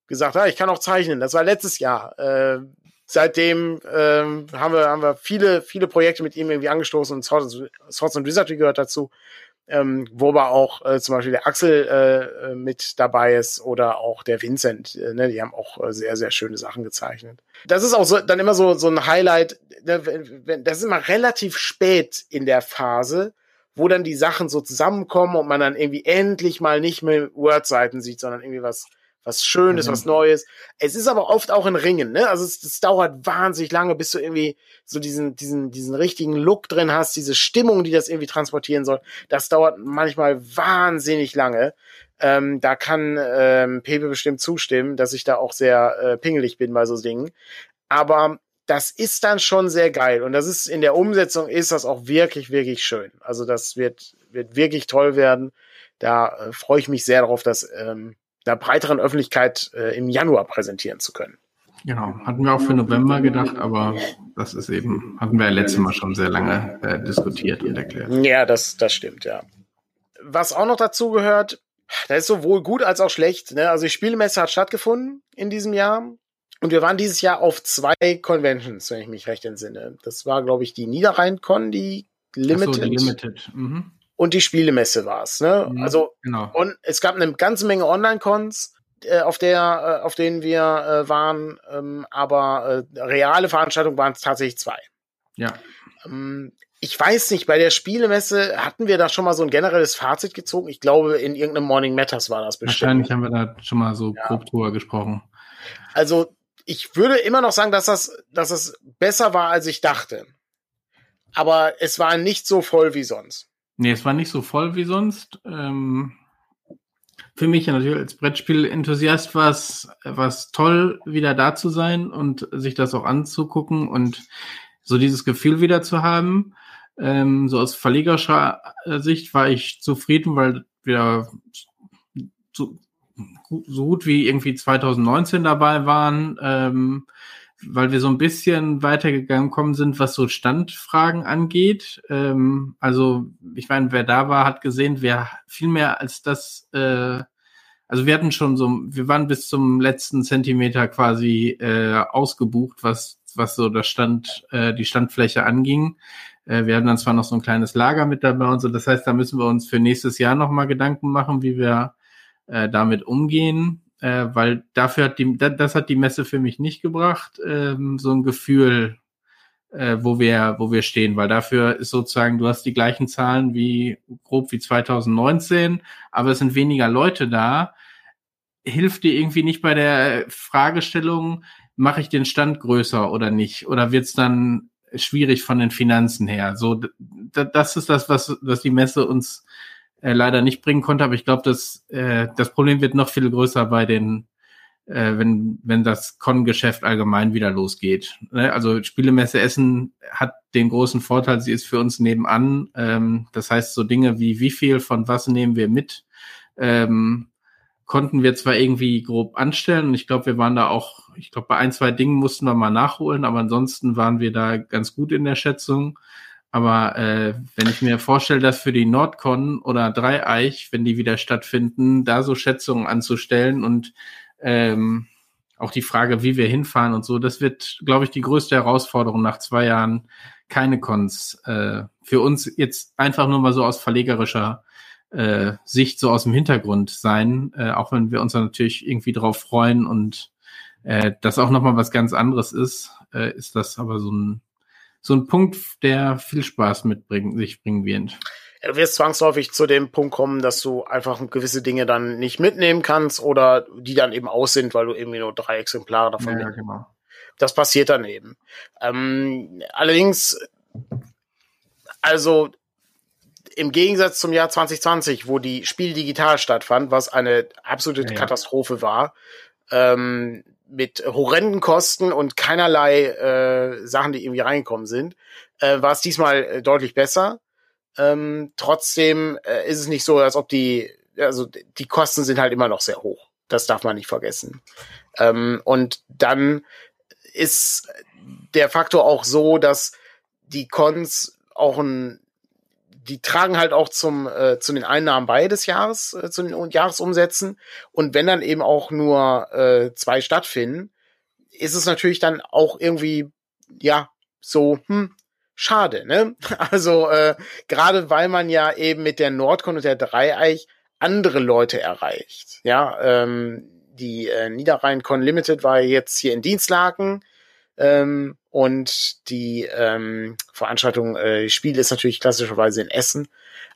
gesagt, ah, ich kann auch zeichnen. Das war letztes Jahr. Äh, seitdem ähm, haben wir haben wir viele viele Projekte mit ihm irgendwie angestoßen und Swords and Wizardry gehört dazu ähm, wo aber auch äh, zum Beispiel der Axel äh, äh, mit dabei ist oder auch der Vincent. Äh, ne? Die haben auch äh, sehr, sehr schöne Sachen gezeichnet. Das ist auch so, dann immer so, so ein Highlight. Ne? Wenn, das ist immer relativ spät in der Phase, wo dann die Sachen so zusammenkommen und man dann irgendwie endlich mal nicht mehr Word-Seiten sieht, sondern irgendwie was was Schönes, mhm. was Neues. Es ist aber oft auch ein Ringen, ne? Also es, es dauert wahnsinnig lange, bis du irgendwie so diesen, diesen, diesen richtigen Look drin hast, diese Stimmung, die das irgendwie transportieren soll. Das dauert manchmal wahnsinnig lange. Ähm, da kann ähm, Pepe bestimmt zustimmen, dass ich da auch sehr äh, pingelig bin bei so Dingen. Aber das ist dann schon sehr geil. Und das ist in der Umsetzung ist das auch wirklich, wirklich schön. Also das wird, wird wirklich toll werden. Da äh, freue ich mich sehr darauf, dass ähm, der breiteren Öffentlichkeit äh, im Januar präsentieren zu können. Genau, hatten wir auch für November gedacht, aber das ist eben, hatten wir ja letztes Mal schon sehr lange äh, diskutiert und erklärt. Ja, das, das stimmt, ja. Was auch noch dazu gehört, das ist sowohl gut als auch schlecht. Ne? Also die Spielemesse hat stattgefunden in diesem Jahr. Und wir waren dieses Jahr auf zwei Conventions, wenn ich mich recht entsinne. Das war, glaube ich, die Niederrhein-Con, die Limited. So, die Limited. Mhm und die Spielemesse war's. Ne? Mhm, also genau. und es gab eine ganze Menge Online-Cons, äh, auf der, äh, auf denen wir äh, waren, ähm, aber äh, reale Veranstaltungen waren es tatsächlich zwei. Ja. Ähm, ich weiß nicht, bei der Spielemesse hatten wir da schon mal so ein generelles Fazit gezogen. Ich glaube, in irgendeinem Morning Matters war das bestimmt. Wahrscheinlich haben wir da schon mal so ja. grob drüber gesprochen. Also ich würde immer noch sagen, dass das, dass das besser war, als ich dachte. Aber es war nicht so voll wie sonst. Nee, es war nicht so voll wie sonst. Ähm, für mich natürlich als Brettspiel-Enthusiast war es was toll, wieder da zu sein und sich das auch anzugucken und so dieses Gefühl wieder zu haben. Ähm, so aus verlegerischer Sicht war ich zufrieden, weil wir so, so gut wie irgendwie 2019 dabei waren. Ähm, weil wir so ein bisschen weitergegangen sind, was so Standfragen angeht. Ähm, also, ich meine, wer da war, hat gesehen, wer viel mehr als das, äh, also wir hatten schon so, wir waren bis zum letzten Zentimeter quasi äh, ausgebucht, was, was so das Stand, äh, die Standfläche anging. Äh, wir haben dann zwar noch so ein kleines Lager mit dabei und so, das heißt, da müssen wir uns für nächstes Jahr nochmal Gedanken machen, wie wir äh, damit umgehen äh, weil dafür hat die, das hat die Messe für mich nicht gebracht, ähm, so ein Gefühl, äh, wo wir, wo wir stehen, weil dafür ist sozusagen, du hast die gleichen Zahlen wie grob wie 2019, aber es sind weniger Leute da. Hilft dir irgendwie nicht bei der Fragestellung, mache ich den Stand größer oder nicht? Oder wird es dann schwierig von den Finanzen her? So, das ist das, was, was die Messe uns äh, leider nicht bringen konnte. Aber ich glaube, dass äh, das Problem wird noch viel größer bei den, äh, wenn, wenn das Con-Geschäft allgemein wieder losgeht. Ne? Also Spielemesse Essen hat den großen Vorteil, sie ist für uns nebenan. Ähm, das heißt, so Dinge wie wie viel von was nehmen wir mit, ähm, konnten wir zwar irgendwie grob anstellen ich glaube, wir waren da auch, ich glaube, bei ein, zwei Dingen mussten wir mal nachholen, aber ansonsten waren wir da ganz gut in der Schätzung. Aber äh, wenn ich mir vorstelle, dass für die Nordcon oder Dreieich, wenn die wieder stattfinden, da so Schätzungen anzustellen und ähm, auch die Frage, wie wir hinfahren und so, das wird, glaube ich, die größte Herausforderung nach zwei Jahren keine Cons. Äh, für uns jetzt einfach nur mal so aus verlegerischer äh, Sicht, so aus dem Hintergrund sein, äh, auch wenn wir uns da natürlich irgendwie drauf freuen und äh, das auch nochmal was ganz anderes ist, äh, ist das aber so ein so ein Punkt, der viel Spaß mitbringen, sich bringen wird. Du wirst zwangsläufig zu dem Punkt kommen, dass du einfach gewisse Dinge dann nicht mitnehmen kannst oder die dann eben aus sind, weil du irgendwie nur drei Exemplare davon ja, genau. Das passiert dann eben. Ähm, allerdings, also im Gegensatz zum Jahr 2020, wo die Spiel digital stattfand, was eine absolute ja, Katastrophe war, ähm, mit horrenden Kosten und keinerlei äh, Sachen, die irgendwie reingekommen sind, äh, war es diesmal äh, deutlich besser. Ähm, trotzdem äh, ist es nicht so, als ob die, also die Kosten sind halt immer noch sehr hoch. Das darf man nicht vergessen. Ähm, und dann ist der Faktor auch so, dass die Cons auch ein die tragen halt auch zum, äh, zu den Einnahmen bei des Jahres, äh, zu den Jahresumsätzen. Und wenn dann eben auch nur äh, zwei stattfinden, ist es natürlich dann auch irgendwie, ja, so, hm, schade, ne? Also äh, gerade weil man ja eben mit der Nordcon und der Dreieich andere Leute erreicht. Ja, ähm, die äh, Niederrhein-Con Limited war jetzt hier in Dienstlaken ähm, und die ähm, Veranstaltung, äh, Spiel ist natürlich klassischerweise in Essen.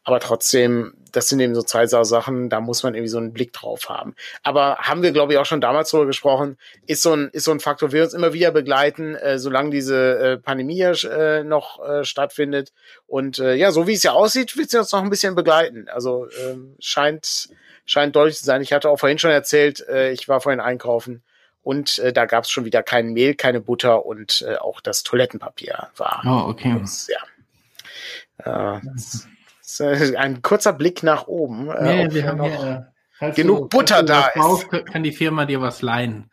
Aber trotzdem, das sind eben so zwei Sachen, da muss man irgendwie so einen Blick drauf haben. Aber haben wir, glaube ich, auch schon damals drüber gesprochen, ist so ein, ist so ein Faktor, wir uns immer wieder begleiten, äh, solange diese äh, Pandemie äh, noch äh, stattfindet. Und äh, ja, so wie es ja aussieht, wird sie uns noch ein bisschen begleiten. Also äh, scheint, scheint deutlich zu sein. Ich hatte auch vorhin schon erzählt, äh, ich war vorhin einkaufen und äh, da gab es schon wieder kein Mehl, keine Butter und äh, auch das Toilettenpapier war. Oh, okay. Das, ja. Äh, das, äh, ein kurzer Blick nach oben. Äh, nee, wir haben noch ja, genug du, Butter da ist. Brauchst, kann die Firma dir was leihen?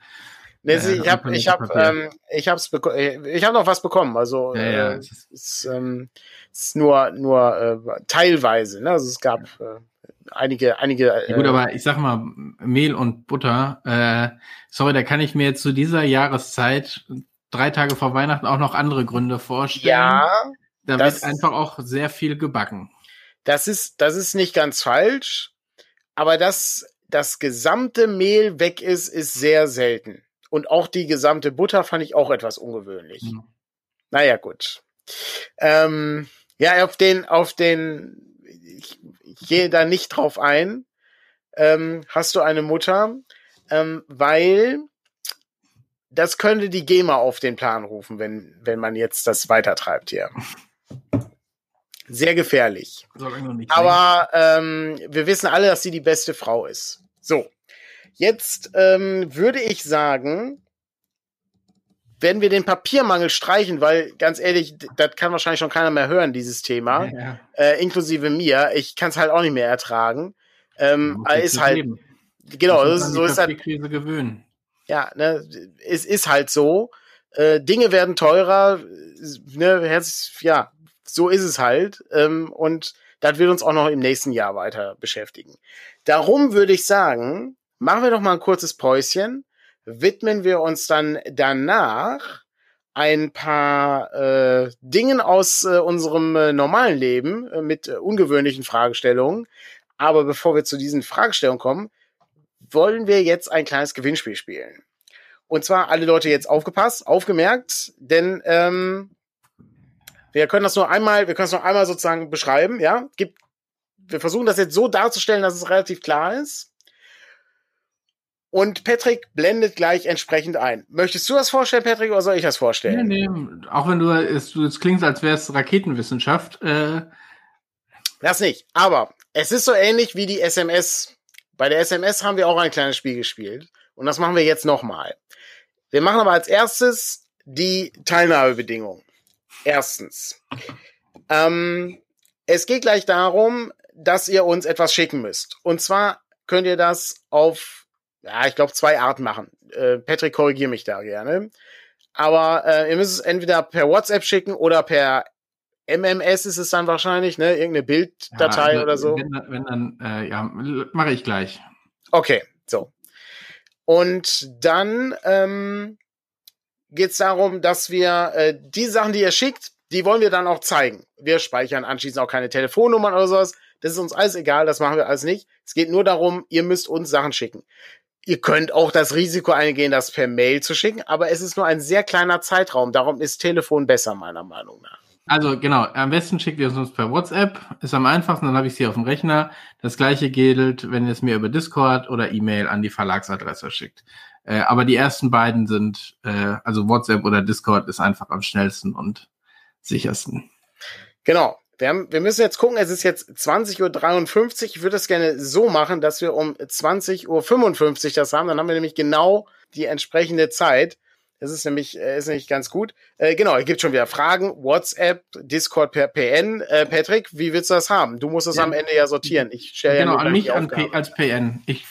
Nee, äh, ich habe ich hab, ähm, ich hab's äh, ich hab noch was bekommen. Also ja, ja, äh, es ist, ähm, ist nur nur äh, teilweise. Ne? Also es gab äh, einige einige. Äh, ja, gut, aber ich sag mal Mehl und Butter. Äh, sorry, da kann ich mir zu dieser Jahreszeit drei Tage vor Weihnachten auch noch andere Gründe vorstellen. Ja. Da wird einfach auch sehr viel gebacken. Das ist, das ist nicht ganz falsch, aber dass das gesamte Mehl weg ist, ist sehr selten. Und auch die gesamte Butter fand ich auch etwas ungewöhnlich. Mhm. Naja, gut. Ähm, ja, auf den, auf den, gehe da nicht drauf ein. Ähm, hast du eine Mutter? Ähm, weil das könnte die GEMA auf den Plan rufen, wenn, wenn man jetzt das weitertreibt hier. Sehr gefährlich. Aber ähm, wir wissen alle, dass sie die beste Frau ist. So, jetzt ähm, würde ich sagen, wenn wir den Papiermangel streichen, weil ganz ehrlich, das kann wahrscheinlich schon keiner mehr hören, dieses Thema, ja, ja. Äh, inklusive mir. Ich kann es halt auch nicht mehr ertragen. Ähm, ist halt, leben. genau, das ist, so ist halt. gewöhnen. Ja, ne, es ist halt so. Äh, Dinge werden teurer. Ne, ja, so ist es halt. Ähm, und das wird uns auch noch im nächsten Jahr weiter beschäftigen. Darum würde ich sagen, machen wir doch mal ein kurzes Päuschen, widmen wir uns dann danach ein paar äh, Dingen aus äh, unserem äh, normalen Leben äh, mit äh, ungewöhnlichen Fragestellungen. Aber bevor wir zu diesen Fragestellungen kommen, wollen wir jetzt ein kleines Gewinnspiel spielen. Und zwar alle Leute jetzt aufgepasst, aufgemerkt, denn ähm, wir können das nur einmal, wir können es nur einmal sozusagen beschreiben, ja. Gibt, wir versuchen das jetzt so darzustellen, dass es relativ klar ist. Und Patrick blendet gleich entsprechend ein. Möchtest du das vorstellen, Patrick, oder soll ich das vorstellen? Nee, nee. Auch wenn du es, du es klingst, als wäre es Raketenwissenschaft. Äh. Das nicht. Aber es ist so ähnlich wie die SMS. Bei der SMS haben wir auch ein kleines Spiel gespielt. Und das machen wir jetzt nochmal. Wir machen aber als erstes die Teilnahmebedingungen. Erstens, ähm, es geht gleich darum, dass ihr uns etwas schicken müsst. Und zwar könnt ihr das auf, ja, ich glaube, zwei Arten machen. Äh, Patrick, korrigiere mich da gerne. Aber äh, ihr müsst es entweder per WhatsApp schicken oder per MMS ist es dann wahrscheinlich, ne? Irgendeine Bilddatei ja, also, oder so. Wenn, wenn dann, äh, ja, mache ich gleich. Okay, so. Und dann ähm, geht es darum, dass wir äh, die Sachen, die ihr schickt, die wollen wir dann auch zeigen. Wir speichern anschließend auch keine Telefonnummern oder sowas. Das ist uns alles egal, das machen wir alles nicht. Es geht nur darum, ihr müsst uns Sachen schicken. Ihr könnt auch das Risiko eingehen, das per Mail zu schicken, aber es ist nur ein sehr kleiner Zeitraum. Darum ist Telefon besser, meiner Meinung nach. Also genau, am besten schickt ihr es uns per WhatsApp, ist am einfachsten, dann habe ich es hier auf dem Rechner. Das gleiche gilt, wenn ihr es mir über Discord oder E-Mail an die Verlagsadresse schickt. Äh, aber die ersten beiden sind, äh, also WhatsApp oder Discord ist einfach am schnellsten und sichersten. Genau. Wir, haben, wir müssen jetzt gucken, es ist jetzt 20.53 Uhr. Ich würde es gerne so machen, dass wir um 20.55 Uhr das haben. Dann haben wir nämlich genau die entsprechende Zeit. Das ist nämlich, äh, ist nämlich ganz gut. Äh, genau, es gibt schon wieder Fragen. WhatsApp, Discord per PN. Äh, Patrick, wie willst du das haben? Du musst das ja. am Ende ja sortieren. Ich stelle genau, ja an mich an als PN. Ich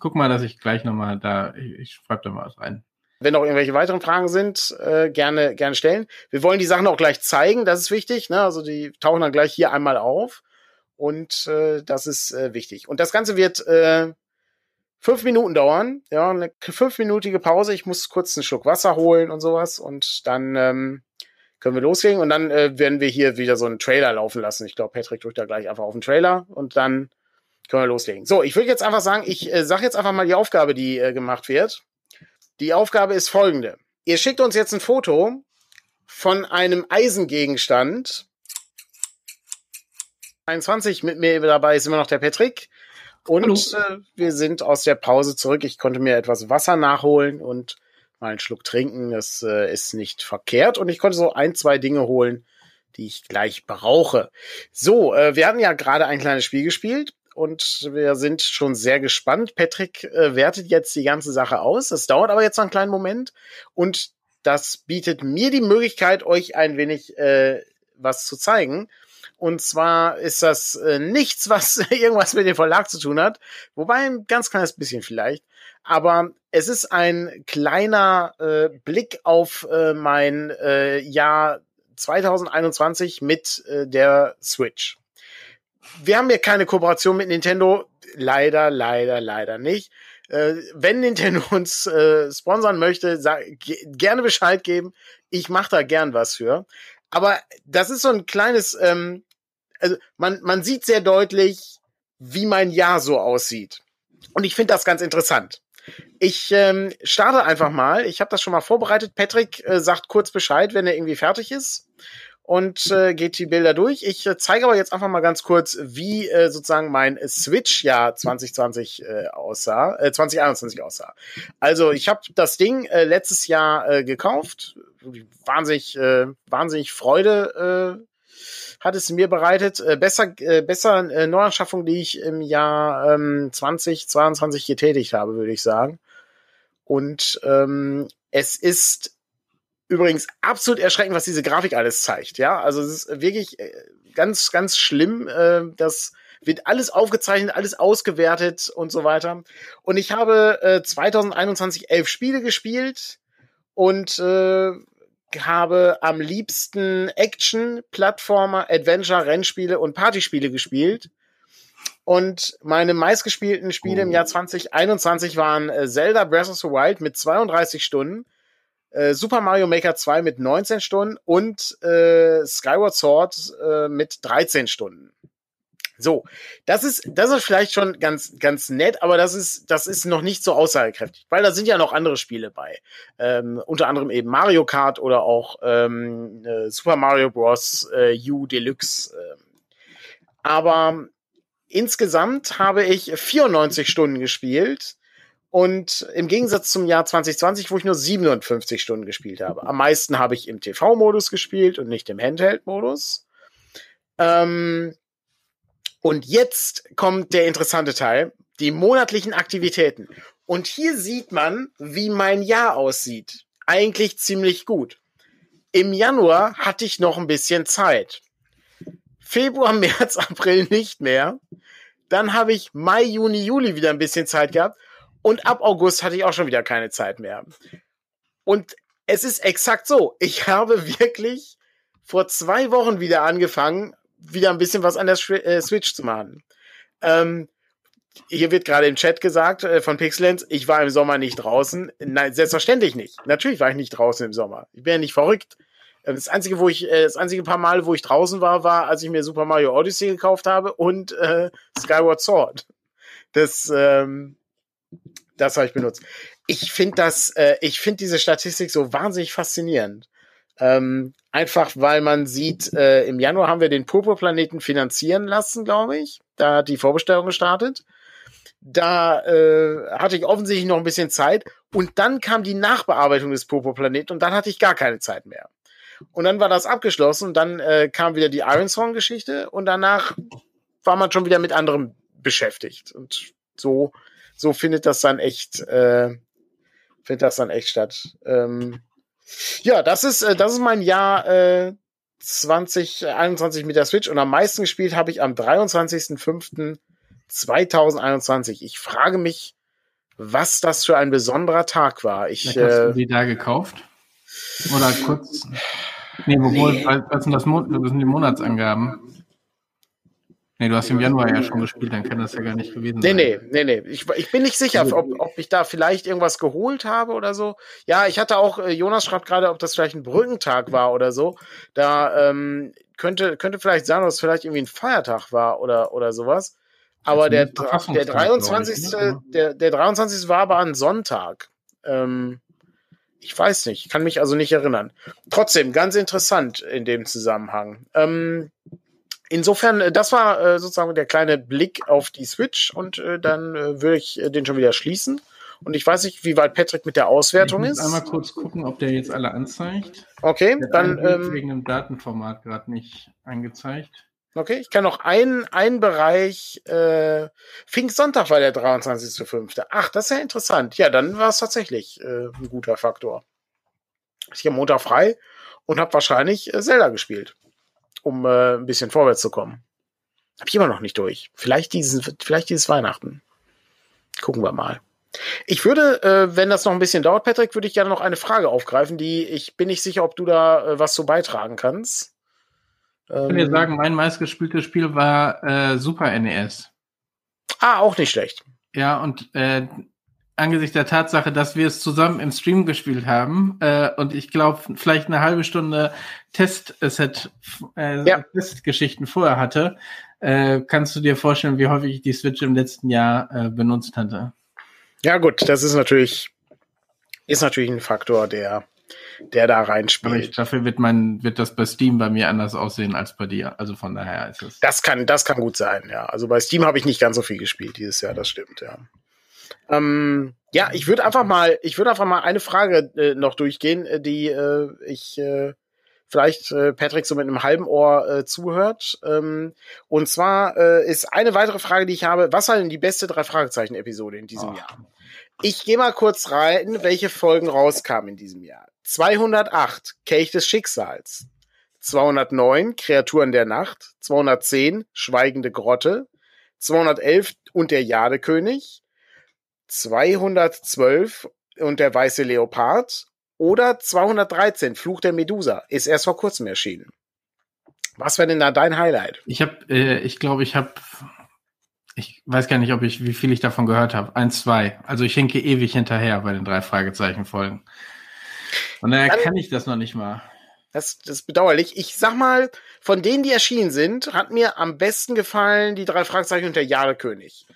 guck mal, dass ich gleich nochmal da, ich, ich schreibe da mal was rein. Wenn noch irgendwelche weiteren Fragen sind, äh, gerne, gerne stellen. Wir wollen die Sachen auch gleich zeigen, das ist wichtig. Ne? Also die tauchen dann gleich hier einmal auf. Und äh, das ist äh, wichtig. Und das Ganze wird äh, fünf Minuten dauern. Ja, eine fünfminütige Pause. Ich muss kurz einen Schluck Wasser holen und sowas. Und dann ähm, können wir loslegen. Und dann äh, werden wir hier wieder so einen Trailer laufen lassen. Ich glaube, Patrick drückt da gleich einfach auf den Trailer und dann können wir loslegen. So, ich würde jetzt einfach sagen, ich äh, sage jetzt einfach mal die Aufgabe, die äh, gemacht wird. Die Aufgabe ist folgende. Ihr schickt uns jetzt ein Foto von einem Eisengegenstand. 21 mit mir dabei ist immer noch der Patrick. Und äh, wir sind aus der Pause zurück. Ich konnte mir etwas Wasser nachholen und mal einen Schluck trinken. Das äh, ist nicht verkehrt. Und ich konnte so ein, zwei Dinge holen, die ich gleich brauche. So, äh, wir hatten ja gerade ein kleines Spiel gespielt und wir sind schon sehr gespannt. Patrick äh, wertet jetzt die ganze Sache aus. Das dauert aber jetzt noch einen kleinen Moment und das bietet mir die Möglichkeit, euch ein wenig äh, was zu zeigen. Und zwar ist das äh, nichts, was irgendwas mit dem Verlag zu tun hat, wobei ein ganz kleines bisschen vielleicht. Aber es ist ein kleiner äh, Blick auf äh, mein äh, Jahr 2021 mit äh, der Switch wir haben hier keine Kooperation mit Nintendo. Leider, leider, leider nicht. Äh, wenn Nintendo uns äh, sponsern möchte, sag, gerne Bescheid geben. Ich mache da gern was für. Aber das ist so ein kleines, ähm, also man, man sieht sehr deutlich, wie mein Jahr so aussieht. Und ich finde das ganz interessant. Ich ähm, starte einfach mal. Ich habe das schon mal vorbereitet. Patrick äh, sagt kurz Bescheid, wenn er irgendwie fertig ist und äh, geht die Bilder durch. Ich äh, zeige aber jetzt einfach mal ganz kurz, wie äh, sozusagen mein Switch-Jahr 2020 äh, aussah, äh, 2021 aussah. Also ich habe das Ding äh, letztes Jahr äh, gekauft, wahnsinnig, äh, wahnsinnig Freude äh, hat es mir bereitet. Äh, besser, äh, besser äh, Neuanschaffung, die ich im Jahr ähm, 2022 getätigt habe, würde ich sagen. Und ähm, es ist Übrigens absolut erschreckend, was diese Grafik alles zeigt. Ja, also es ist wirklich äh, ganz, ganz schlimm. Äh, das wird alles aufgezeichnet, alles ausgewertet und so weiter. Und ich habe äh, 2021 elf Spiele gespielt und äh, habe am liebsten Action, Plattformer, Adventure, Rennspiele und Partyspiele gespielt. Und meine meistgespielten Spiele im Jahr 2021 waren äh, Zelda Breath of the Wild mit 32 Stunden, äh, Super Mario Maker 2 mit 19 Stunden und äh, Skyward Sword äh, mit 13 Stunden. So, das ist, das ist vielleicht schon ganz, ganz nett, aber das ist, das ist noch nicht so aussagekräftig, weil da sind ja noch andere Spiele bei. Ähm, unter anderem eben Mario Kart oder auch ähm, äh, Super Mario Bros. Äh, U Deluxe. Äh. Aber insgesamt habe ich 94 Stunden gespielt und im Gegensatz zum Jahr 2020, wo ich nur 57 Stunden gespielt habe. Am meisten habe ich im TV-Modus gespielt und nicht im Handheld-Modus. Ähm, und jetzt kommt der interessante Teil, die monatlichen Aktivitäten. Und hier sieht man, wie mein Jahr aussieht. Eigentlich ziemlich gut. Im Januar hatte ich noch ein bisschen Zeit. Februar, März, April nicht mehr. Dann habe ich Mai, Juni, Juli wieder ein bisschen Zeit gehabt. Und ab August hatte ich auch schon wieder keine Zeit mehr. Und es ist exakt so. Ich habe wirklich vor zwei Wochen wieder angefangen, wieder ein bisschen was an der äh, Switch zu machen. Ähm, hier wird gerade im Chat gesagt äh, von Pixelens, ich war im Sommer nicht draußen. Nein, selbstverständlich nicht. Natürlich war ich nicht draußen im Sommer. Ich bin ja nicht verrückt. Ähm, das einzige, wo ich, äh, das einzige paar Mal, wo ich draußen war, war, als ich mir Super Mario Odyssey gekauft habe und äh, Skyward Sword. Das, ähm, das habe ich benutzt. Ich finde das, äh, ich finde diese Statistik so wahnsinnig faszinierend. Ähm, einfach weil man sieht, äh, im Januar haben wir den Purpurplaneten finanzieren lassen, glaube ich. Da hat die Vorbestellung gestartet. Da äh, hatte ich offensichtlich noch ein bisschen Zeit. Und dann kam die Nachbearbeitung des Purpurplaneten und dann hatte ich gar keine Zeit mehr. Und dann war das abgeschlossen und dann äh, kam wieder die Iron Song Geschichte und danach war man schon wieder mit anderem beschäftigt. Und so so findet das dann echt, äh, findet das dann echt statt. Ähm, ja, das ist, äh, das ist mein Jahr äh, 2021 mit der Switch und am meisten gespielt habe ich am 23.05.2021. Ich frage mich, was das für ein besonderer Tag war. Ich, hast äh, du die da gekauft? Oder kurz. Nee, wobei, nee. was sind das, das sind die Monatsangaben? Nee, du hast im Januar ja schon gespielt, dann kann das ja gar nicht gewesen sein. Nee, nee, nee, nee. Ich, ich bin nicht sicher, ob, ob ich da vielleicht irgendwas geholt habe oder so. Ja, ich hatte auch, äh, Jonas schreibt gerade, ob das vielleicht ein Brückentag war oder so. Da ähm, könnte, könnte vielleicht sein, dass es vielleicht irgendwie ein Feiertag war oder, oder sowas. Aber der, der 23. Ich, ne? der, der 23. war aber ein Sonntag. Ähm, ich weiß nicht, kann mich also nicht erinnern. Trotzdem, ganz interessant in dem Zusammenhang. Ähm, insofern, äh, das war äh, sozusagen der kleine Blick auf die Switch und äh, dann äh, würde ich äh, den schon wieder schließen. Und ich weiß nicht, wie weit Patrick mit der Auswertung ich muss ist. Einmal kurz gucken, ob der jetzt alle anzeigt. Okay, der dann. Ähm, wegen dem Datenformat gerade nicht angezeigt. Okay, ich kann noch einen, einen Bereich. Äh, Pfingstsonntag war der 23.05. Ach, das ist ja interessant. Ja, dann war es tatsächlich äh, ein guter Faktor. Ich habe Montag frei und habe wahrscheinlich äh, Zelda gespielt, um äh, ein bisschen vorwärts zu kommen. Hab ich immer noch nicht durch. Vielleicht dieses, vielleicht dieses Weihnachten. Gucken wir mal. Ich würde, äh, wenn das noch ein bisschen dauert, Patrick, würde ich gerne noch eine Frage aufgreifen, die ich bin nicht sicher, ob du da äh, was so beitragen kannst. Ich kann dir ähm, sagen, mein meistgespieltes Spiel war äh, Super NES. Ah, auch nicht schlecht. Ja, und äh, angesichts der Tatsache, dass wir es zusammen im Stream gespielt haben äh, und ich glaube, vielleicht eine halbe Stunde Testset, äh, ja. Testgeschichten vorher hatte, äh, kannst du dir vorstellen, wie häufig ich die Switch im letzten Jahr äh, benutzt hatte. Ja, gut, das ist natürlich, ist natürlich ein Faktor, der, der da reinspielt. Dafür wird mein, wird das bei Steam bei mir anders aussehen als bei dir. Also von daher ist es. Das kann, das kann gut sein, ja. Also bei Steam habe ich nicht ganz so viel gespielt dieses Jahr, das stimmt, ja. Ähm, ja, ich würde einfach mal, ich würde einfach mal eine Frage äh, noch durchgehen, äh, die äh, ich äh, vielleicht äh, Patrick so mit einem halben Ohr äh, zuhört. Ähm, und zwar äh, ist eine weitere Frage, die ich habe, was war denn die beste drei Fragezeichen Episode in diesem oh. Jahr? Ich gehe mal kurz rein, welche Folgen rauskamen in diesem Jahr. 208 Kelch des Schicksals, 209 Kreaturen der Nacht, 210 Schweigende Grotte, 211 und der Jadekönig, 212 und der weiße Leopard oder 213, Fluch der Medusa, ist erst vor kurzem erschienen. Was wäre denn da dein Highlight? Ich habe, äh, ich glaube, ich habe, ich weiß gar nicht, ob ich, wie viel ich davon gehört habe. Eins, zwei. Also ich hinke ewig hinterher bei den drei Fragezeichen Folgen. Und daher Dann, kann ich das noch nicht mal. Das, das ist bedauerlich. Ich sag mal, von denen, die erschienen sind, hat mir am besten gefallen die drei Fragezeichen und der Jahrekönig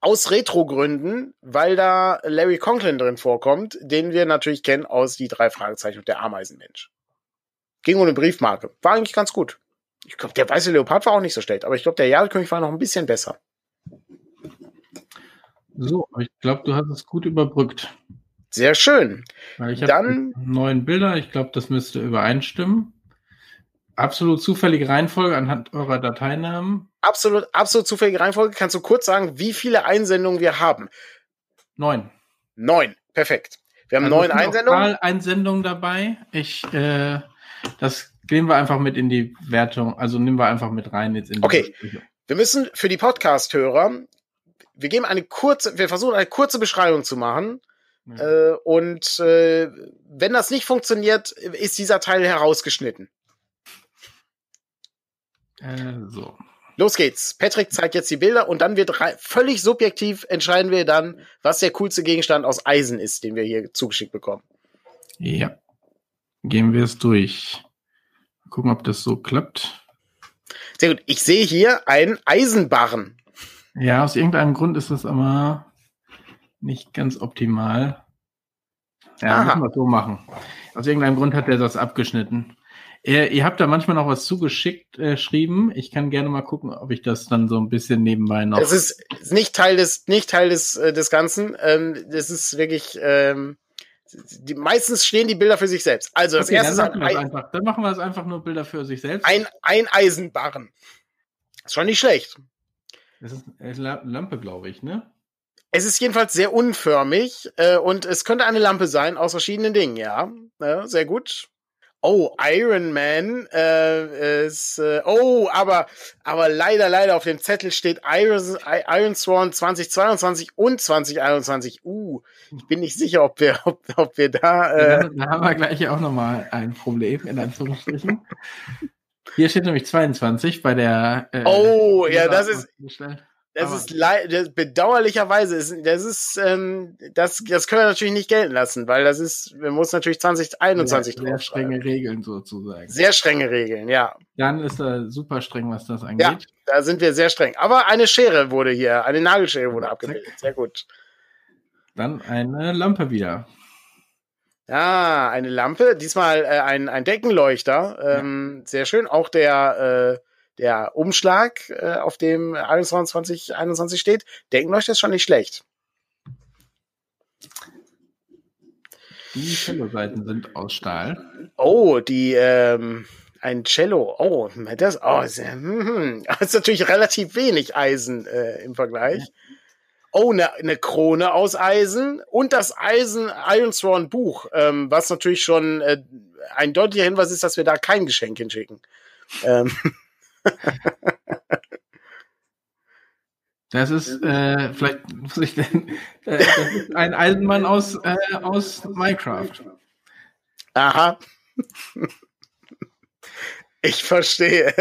aus Retro-Gründen, weil da Larry Conklin drin vorkommt, den wir natürlich kennen aus die drei Fragezeichen und der Ameisenmensch. Ging ohne Briefmarke. War eigentlich ganz gut. Ich glaube, der weiße Leopard war auch nicht so schlecht, aber ich glaube, der Jahrekönig war noch ein bisschen besser. So, ich glaube, du hast es gut überbrückt. Sehr schön. Weil ich Dann neuen Bilder, ich glaube, das müsste übereinstimmen. Absolut zufällige Reihenfolge anhand eurer Dateinamen. Absolut, absolut zufällige Reihenfolge. Kannst du kurz sagen, wie viele Einsendungen wir haben? Neun. Neun, perfekt. Wir haben also neun Einsendungen. Einsendungen dabei. Ich, äh, das gehen wir einfach mit in die Wertung. Also nehmen wir einfach mit rein jetzt in die Okay. Wir müssen für die Podcast-Hörer, wir geben eine kurze, wir versuchen eine kurze Beschreibung zu machen. Ja. Äh, und äh, wenn das nicht funktioniert, ist dieser Teil herausgeschnitten. Äh, so. Los geht's. Patrick zeigt jetzt die Bilder und dann wird völlig subjektiv entscheiden wir dann, was der coolste Gegenstand aus Eisen ist, den wir hier zugeschickt bekommen. Ja. Gehen wir es durch. Gucken, ob das so klappt. Sehr gut. Ich sehe hier einen Eisenbarren. Ja, aus irgendeinem Grund ist das aber nicht ganz optimal. Ja, Aha. müssen wir so machen. Aus irgendeinem Grund hat er das abgeschnitten. Ihr, ihr habt da manchmal noch was zugeschickt äh, geschrieben. Ich kann gerne mal gucken, ob ich das dann so ein bisschen nebenbei noch. Das ist nicht Teil des, nicht Teil des, äh, des Ganzen. Ähm, das ist wirklich. Ähm, die, meistens stehen die Bilder für sich selbst. Also das okay, erste dann machen, ein, einfach, dann machen wir es einfach nur Bilder für sich selbst. Ein, ein Eisenbarren. Ist schon nicht schlecht. Das ist eine Lampe, glaube ich, ne? Es ist jedenfalls sehr unförmig äh, und es könnte eine Lampe sein aus verschiedenen Dingen, ja. ja sehr gut. Oh, Iron Man äh, ist äh, oh, aber aber leider leider auf dem Zettel steht Iron, Iron Sworn 2022 und 2021. Uh, ich bin nicht sicher, ob wir ob, ob wir da äh ja, da haben wir gleich auch noch mal ein Problem in Anführungsstrichen. Hier steht nämlich 22 bei der äh, Oh, ja, das ist das ist das, bedauerlicherweise ist das ist ähm, das das können wir natürlich nicht gelten lassen, weil das ist wir muss natürlich 2021 sehr, sehr strenge Regeln sozusagen. Sehr strenge Regeln, ja. Dann ist er super streng, was das angeht. Ja, da sind wir sehr streng. Aber eine Schere wurde hier, eine Nagelschere wurde abgebildet. Sehr gut. Dann eine Lampe wieder. Ja, eine Lampe. Diesmal äh, ein, ein Deckenleuchter. Ähm, ja. Sehr schön. Auch der äh, der Umschlag, äh, auf dem 21, 21 steht, Deckenleuchter ist schon nicht schlecht. Die Cello-Seiten sind aus Stahl. Oh, die, ähm, ein Cello. Oh, das, oh, ist, hm, das ist natürlich relativ wenig Eisen äh, im Vergleich. Oh, eine ne Krone aus Eisen und das Eisen Iron Sworn Buch, ähm, was natürlich schon äh, ein deutlicher Hinweis ist, dass wir da kein Geschenk hinschicken. Ähm. Das ist, äh, vielleicht muss ich denn, äh, das ist ein Eisenmann aus, äh, aus Minecraft. Aha. Ich verstehe.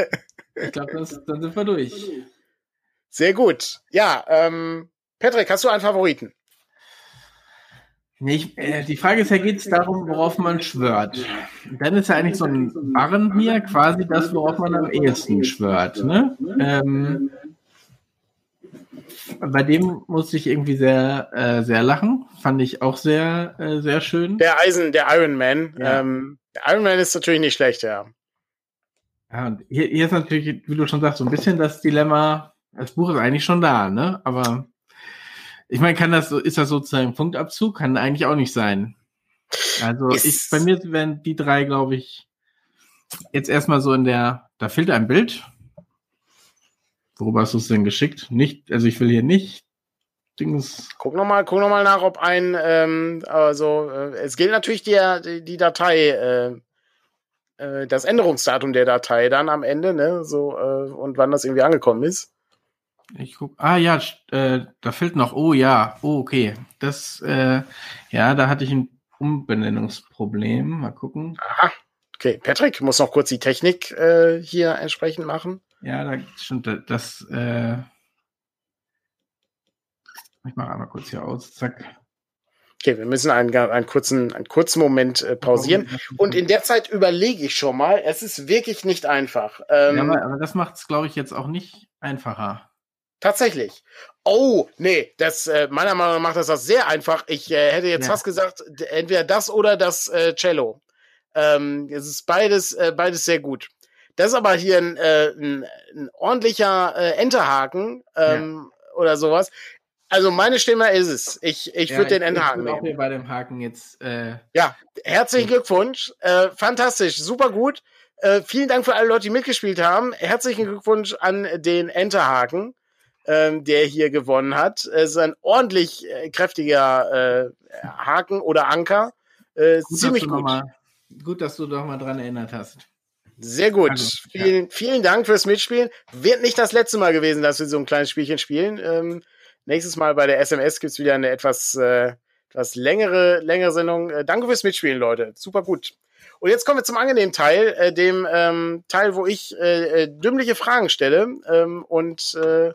Ich glaube, dann sind wir durch. Sehr gut. Ja, ähm, Patrick, hast du einen Favoriten? Ich, äh, die Frage ist ja, geht es darum, worauf man schwört? Dann ist ja eigentlich so ein Barren hier quasi das, worauf man am ehesten schwört. Ne? Ähm, bei dem musste ich irgendwie sehr, äh, sehr lachen. Fand ich auch sehr, äh, sehr schön. Der Eisen, der Iron Man. Ja. Ähm, der Iron Man ist natürlich nicht schlecht, ja. Ja, und hier, hier ist natürlich, wie du schon sagst, so ein bisschen das Dilemma. Das Buch ist eigentlich schon da, ne? Aber ich meine, kann das so, ist das sozusagen ein Punktabzug? Kann eigentlich auch nicht sein. Also ich, bei mir wären die drei, glaube ich, jetzt erstmal so in der, da fehlt ein Bild. Worüber hast du es denn geschickt? Nicht, also ich will hier nicht Dings. Guck nochmal, guck noch mal nach, ob ein, ähm, also äh, es gilt natürlich die, die, die Datei, äh, äh, das Änderungsdatum der Datei dann am Ende, ne, so äh, und wann das irgendwie angekommen ist. Ich guck. Ah ja, äh, da fehlt noch. Oh ja, oh okay. Das, äh, ja, da hatte ich ein Umbenennungsproblem. Mal gucken. Aha. Okay, Patrick muss noch kurz die Technik äh, hier entsprechend machen. Ja, da stimmt das. Äh, ich mache einmal kurz hier aus. Zack. Okay, wir müssen einen, einen, kurzen, einen kurzen Moment äh, pausieren. Und in der Zeit überlege ich schon mal. Es ist wirklich nicht einfach. Ähm, ja, aber, aber das macht es, glaube ich, jetzt auch nicht einfacher. Tatsächlich. Oh, nee, das äh, meiner Meinung nach macht das das sehr einfach. Ich äh, hätte jetzt ja. fast gesagt, entweder das oder das äh, Cello. Ähm, es ist beides, äh, beides sehr gut. Das ist aber hier ein, äh, ein, ein ordentlicher äh, Enterhaken ähm, ja. oder sowas. Also meine Stimme ist es. Ich, ich ja, würde den Enterhaken nehmen. Auch bei dem Haken jetzt. Äh, ja, herzlichen Glückwunsch. Äh, fantastisch, super gut. Äh, vielen Dank für alle Leute, die mitgespielt haben. Herzlichen Glückwunsch an den Enterhaken ähm, der hier gewonnen hat. Es ist ein ordentlich äh, kräftiger äh, Haken oder Anker. Äh, gut, ziemlich gut. Mal, gut, dass du doch mal dran erinnert hast. Sehr gut. Also, vielen, ja. vielen Dank fürs Mitspielen. Wird nicht das letzte Mal gewesen, dass wir so ein kleines Spielchen spielen. Ähm, nächstes Mal bei der SMS gibt's wieder eine etwas, äh, etwas längere, längere Sendung. Äh, danke fürs Mitspielen, Leute. Super gut. Und jetzt kommen wir zum angenehmen Teil, äh, dem ähm, Teil, wo ich äh, äh dümmliche Fragen stelle ähm, und äh,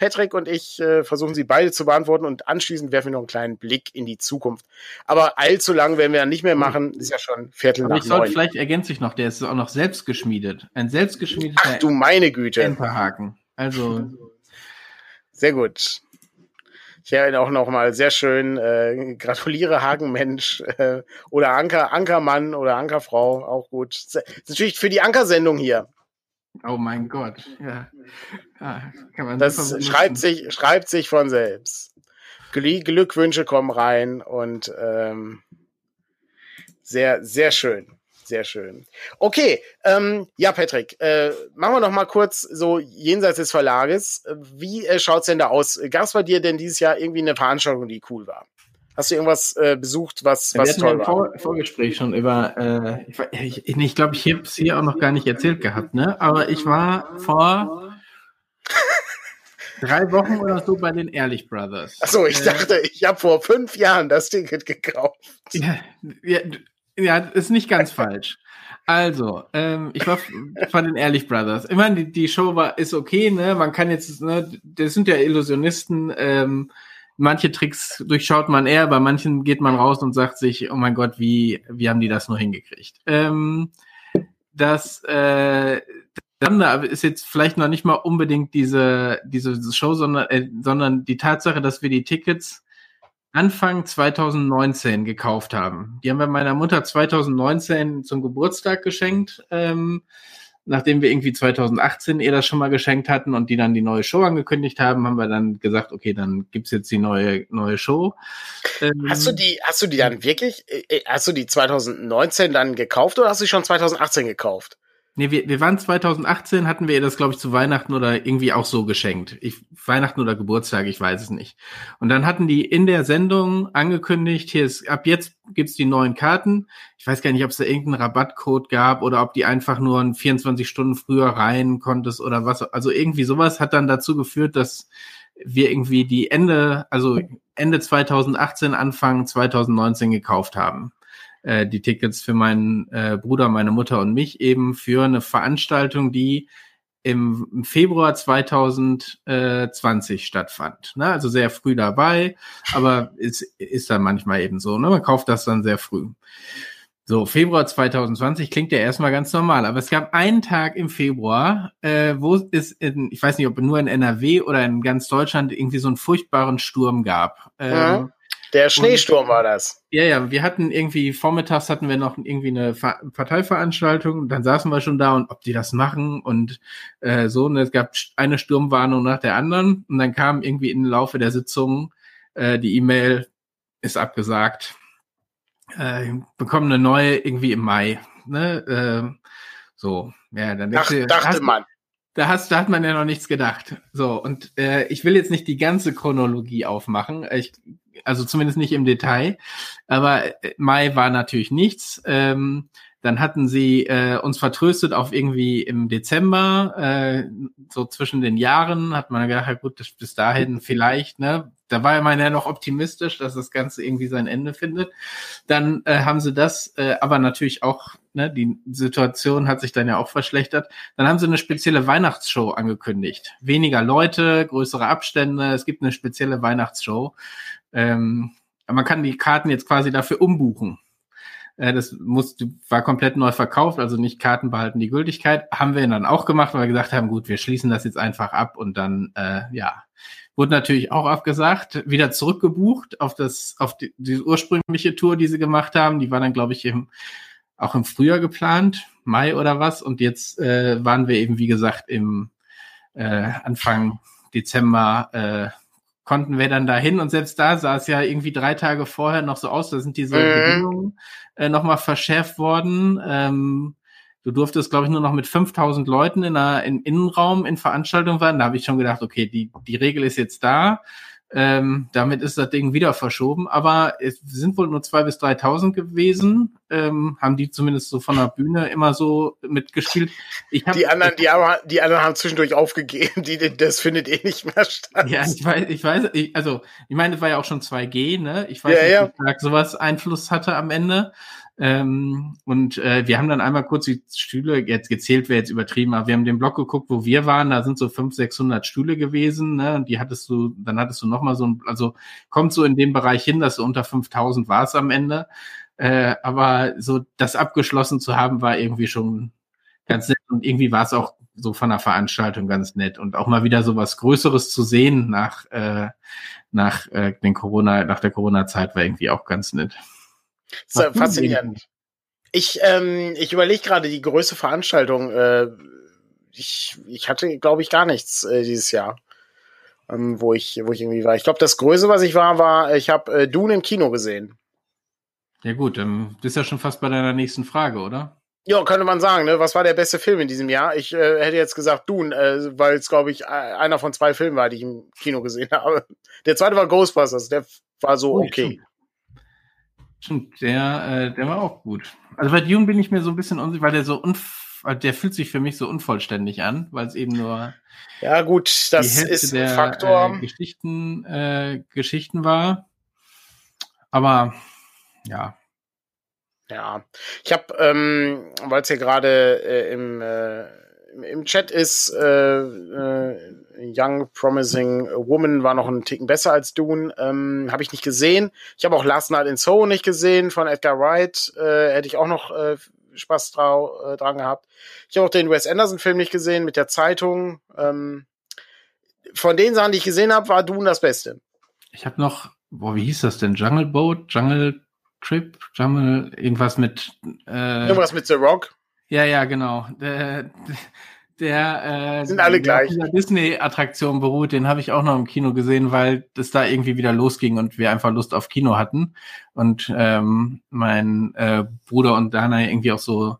Patrick und ich äh, versuchen sie beide zu beantworten und anschließend werfen wir noch einen kleinen Blick in die Zukunft. Aber allzu lang werden wir nicht mehr machen, ist ja schon Viertel Aber nach ich sollte vielleicht ergänze ich noch, der ist auch noch selbst geschmiedet. Ein selbst geschmiedeter Ach du meine Güte. Enterhaken. Also sehr gut. Ich habe auch noch mal sehr schön äh, gratuliere Hagenmensch äh, oder Anker Ankermann oder Ankerfrau auch gut. Das ist natürlich für die Ankersendung hier. Oh mein Gott, ja. Ah, das schreibt sich, schreibt sich von selbst. Glückwünsche kommen rein und ähm, sehr, sehr schön. Sehr schön. Okay, ähm, ja, Patrick, äh, machen wir noch mal kurz so jenseits des Verlages. Wie äh, schaut's denn da aus? Gab es bei dir denn dieses Jahr irgendwie eine Veranstaltung, die cool war? Hast du irgendwas äh, besucht, was, was toll war? Vor Vorgespräch schon über, äh, ich, ich, ich glaube, ich habe es hier auch noch gar nicht erzählt gehabt, ne? Aber ich war vor drei Wochen oder so bei den Ehrlich Brothers. Achso, ich äh, dachte, ich habe vor fünf Jahren das Ticket gekauft. Ja, ja, ja ist nicht ganz falsch. Also, ähm, ich war von den Ehrlich Brothers. Ich meine, die, die Show war, ist okay, ne? Man kann jetzt, ne, das sind ja Illusionisten, ähm, manche Tricks durchschaut man eher, bei manchen geht man raus und sagt sich, oh mein Gott, wie, wie haben die das nur hingekriegt? Ähm, das, äh, dann ist jetzt vielleicht noch nicht mal unbedingt diese, diese Show, sondern, äh, sondern die Tatsache, dass wir die Tickets Anfang 2019 gekauft haben. Die haben wir meiner Mutter 2019 zum Geburtstag geschenkt, ähm, nachdem wir irgendwie 2018 ihr das schon mal geschenkt hatten und die dann die neue Show angekündigt haben, haben wir dann gesagt, okay, dann gibt's jetzt die neue neue Show. Ähm, hast du die, hast du die dann wirklich, äh, äh, hast du die 2019 dann gekauft oder hast du die schon 2018 gekauft? Nee, wir, wir waren 2018, hatten wir ihr das, glaube ich, zu Weihnachten oder irgendwie auch so geschenkt. Ich, Weihnachten oder Geburtstag, ich weiß es nicht. Und dann hatten die in der Sendung angekündigt, hier ist, ab jetzt gibt's die neuen Karten. Ich weiß gar nicht, ob es da irgendeinen Rabattcode gab oder ob die einfach nur ein 24 Stunden früher rein konntest oder was. Also irgendwie sowas hat dann dazu geführt, dass wir irgendwie die Ende, also Ende 2018, Anfang 2019 gekauft haben äh, die Tickets für meinen äh, Bruder, meine Mutter und mich eben für eine Veranstaltung, die im, Februar 2020 stattfand. Ne? Also sehr früh dabei, aber es ist dann manchmal eben so. Ne? Man kauft das dann sehr früh. So, Februar 2020 klingt ja erstmal ganz normal, aber es gab einen Tag im Februar, äh, wo es in, ich weiß nicht, ob nur in NRW oder in ganz Deutschland irgendwie so einen furchtbaren Sturm gab. Ähm, ja. Der Schneesturm und, war das. Ja, ja, wir hatten irgendwie, vormittags hatten wir noch irgendwie eine Parteiveranstaltung, dann saßen wir schon da und ob die das machen und äh, so. Und es gab eine Sturmwarnung nach der anderen und dann kam irgendwie im Laufe der Sitzung äh, die E-Mail, ist abgesagt, äh, bekommen eine neue irgendwie im Mai. Ne? Äh, so, ja, dann Ach, dachte hast, man. Da, hast, da hat man ja noch nichts gedacht. So, und äh, ich will jetzt nicht die ganze Chronologie aufmachen. Ich also zumindest nicht im Detail. Aber äh, Mai war natürlich nichts. Ähm, dann hatten sie äh, uns vertröstet auf irgendwie im Dezember, äh, so zwischen den Jahren, hat man gedacht, ja gut, bis dahin vielleicht, ne? Da war man ja noch optimistisch, dass das Ganze irgendwie sein Ende findet. Dann äh, haben sie das, äh, aber natürlich auch, ne, die Situation hat sich dann ja auch verschlechtert. Dann haben sie eine spezielle Weihnachtsshow angekündigt. Weniger Leute, größere Abstände, es gibt eine spezielle Weihnachtsshow. Ähm, man kann die Karten jetzt quasi dafür umbuchen. Äh, das muss, war komplett neu verkauft, also nicht Karten behalten die Gültigkeit. Haben wir dann auch gemacht, weil wir gesagt haben, gut, wir schließen das jetzt einfach ab und dann, äh, ja, wurde natürlich auch abgesagt, wieder zurückgebucht auf das, auf die, die ursprüngliche Tour, die sie gemacht haben. Die war dann, glaube ich, im, auch im Frühjahr geplant, Mai oder was. Und jetzt äh, waren wir eben, wie gesagt, im äh, Anfang Dezember äh, konnten wir dann dahin und selbst da sah es ja irgendwie drei Tage vorher noch so aus, da sind diese mhm. Bedingungen äh, nochmal verschärft worden. Ähm, du durftest, glaube ich, nur noch mit 5000 Leuten in einer, im Innenraum in Veranstaltungen werden. Da habe ich schon gedacht, okay, die, die Regel ist jetzt da. Ähm, damit ist das Ding wieder verschoben, aber es sind wohl nur zwei bis 3.000 gewesen, ähm, haben die zumindest so von der Bühne immer so mitgespielt. Ich hab, die anderen, die, aber, die anderen haben zwischendurch aufgegeben, die, das findet eh nicht mehr statt. Ja, ich weiß, ich weiß, ich, also ich meine, es war ja auch schon 2G, ne? Ich weiß ja, nicht, ja. wie stark sowas Einfluss hatte am Ende. Ähm, und äh, wir haben dann einmal kurz die Stühle, jetzt gezählt wäre jetzt übertrieben, aber wir haben den Block geguckt, wo wir waren, da sind so 500, 600 Stühle gewesen, ne? und die hattest du, dann hattest du nochmal so ein, also kommt so in dem Bereich hin, dass du unter 5000 war es am Ende. Äh, aber so das abgeschlossen zu haben, war irgendwie schon ganz nett und irgendwie war es auch so von der Veranstaltung ganz nett und auch mal wieder so was Größeres zu sehen nach, äh, nach äh, den Corona, nach der Corona-Zeit war irgendwie auch ganz nett. Das faszinierend. Ich, ähm, ich überlege gerade die größte Veranstaltung. Äh, ich, ich hatte, glaube ich, gar nichts äh, dieses Jahr, ähm, wo ich, wo ich irgendwie war. Ich glaube, das Größte, was ich war, war, ich habe äh, Dune im Kino gesehen. Ja gut, dann bist ja schon fast bei deiner nächsten Frage, oder? Ja, könnte man sagen. Ne? Was war der beste Film in diesem Jahr? Ich äh, hätte jetzt gesagt Dune, äh, weil es, glaube ich, einer von zwei Filmen war, die ich im Kino gesehen habe. Der zweite war Ghostbusters, der war so oh, okay. Stimmt, der, äh, der war auch gut. Also bei Dune bin ich mir so ein bisschen unsicher, weil der so unf der fühlt sich für mich so unvollständig an, weil es eben nur ja gut, das ist der, ein Faktor. Äh, Geschichten, äh, Geschichten war. Aber ja. Ja, ich habe, ähm, weil es hier gerade äh, im, äh, im Chat ist, äh, äh, Young Promising Woman war noch ein Ticken besser als Dune, ähm, habe ich nicht gesehen. Ich habe auch Last Night in Soho nicht gesehen von Edgar Wright, äh, hätte ich auch noch äh, Spaß trau, äh, dran gehabt. Ich habe auch den Wes Anderson-Film nicht gesehen mit der Zeitung. Ähm, von den Sachen, die ich gesehen habe, war Dune das Beste. Ich habe noch, boah, wie hieß das denn? Jungle Boat, Jungle Trip, Jungle, irgendwas mit. Äh, irgendwas mit The Rock. Ja, ja, genau. Der, der äh, sind alle gleich. Dieser Disney-Attraktion beruht, den habe ich auch noch im Kino gesehen, weil das da irgendwie wieder losging und wir einfach Lust auf Kino hatten. Und ähm, mein äh, Bruder und Dana irgendwie auch so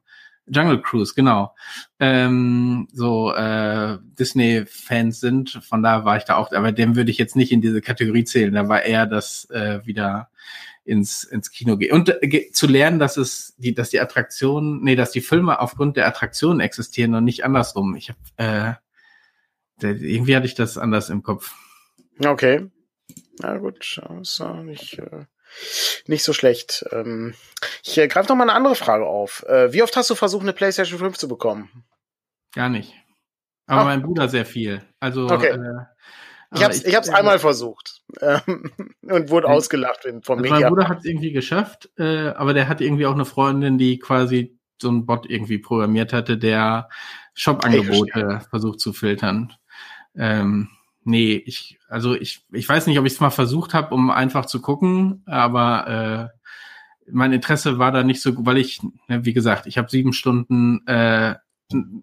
Jungle Cruise, genau. Ähm, so äh, Disney-Fans sind. Von da war ich da auch, aber dem würde ich jetzt nicht in diese Kategorie zählen. Da war eher das äh, wieder ins, ins Kino gehen. Und äh, zu lernen, dass es die, dass die Attraktionen, nee, dass die Filme aufgrund der Attraktionen existieren und nicht andersrum. Ich habe äh, irgendwie hatte ich das anders im Kopf. Okay. Na gut, das ist auch nicht, äh, nicht so schlecht. Ähm, ich äh, greife noch mal eine andere Frage auf. Äh, wie oft hast du versucht, eine PlayStation 5 zu bekommen? Gar nicht. Aber oh. mein Bruder sehr viel. Also okay. äh, ich habe es ich hab's einmal versucht ähm, und wurde ausgelacht vom also Media. Mein Bruder hat es irgendwie geschafft, äh, aber der hat irgendwie auch eine Freundin, die quasi so einen Bot irgendwie programmiert hatte, der Shop-Angebote versucht zu filtern. Ähm, nee, ich, also ich, ich weiß nicht, ob ich es mal versucht habe, um einfach zu gucken, aber äh, mein Interesse war da nicht so, weil ich, ne, wie gesagt, ich habe sieben Stunden äh,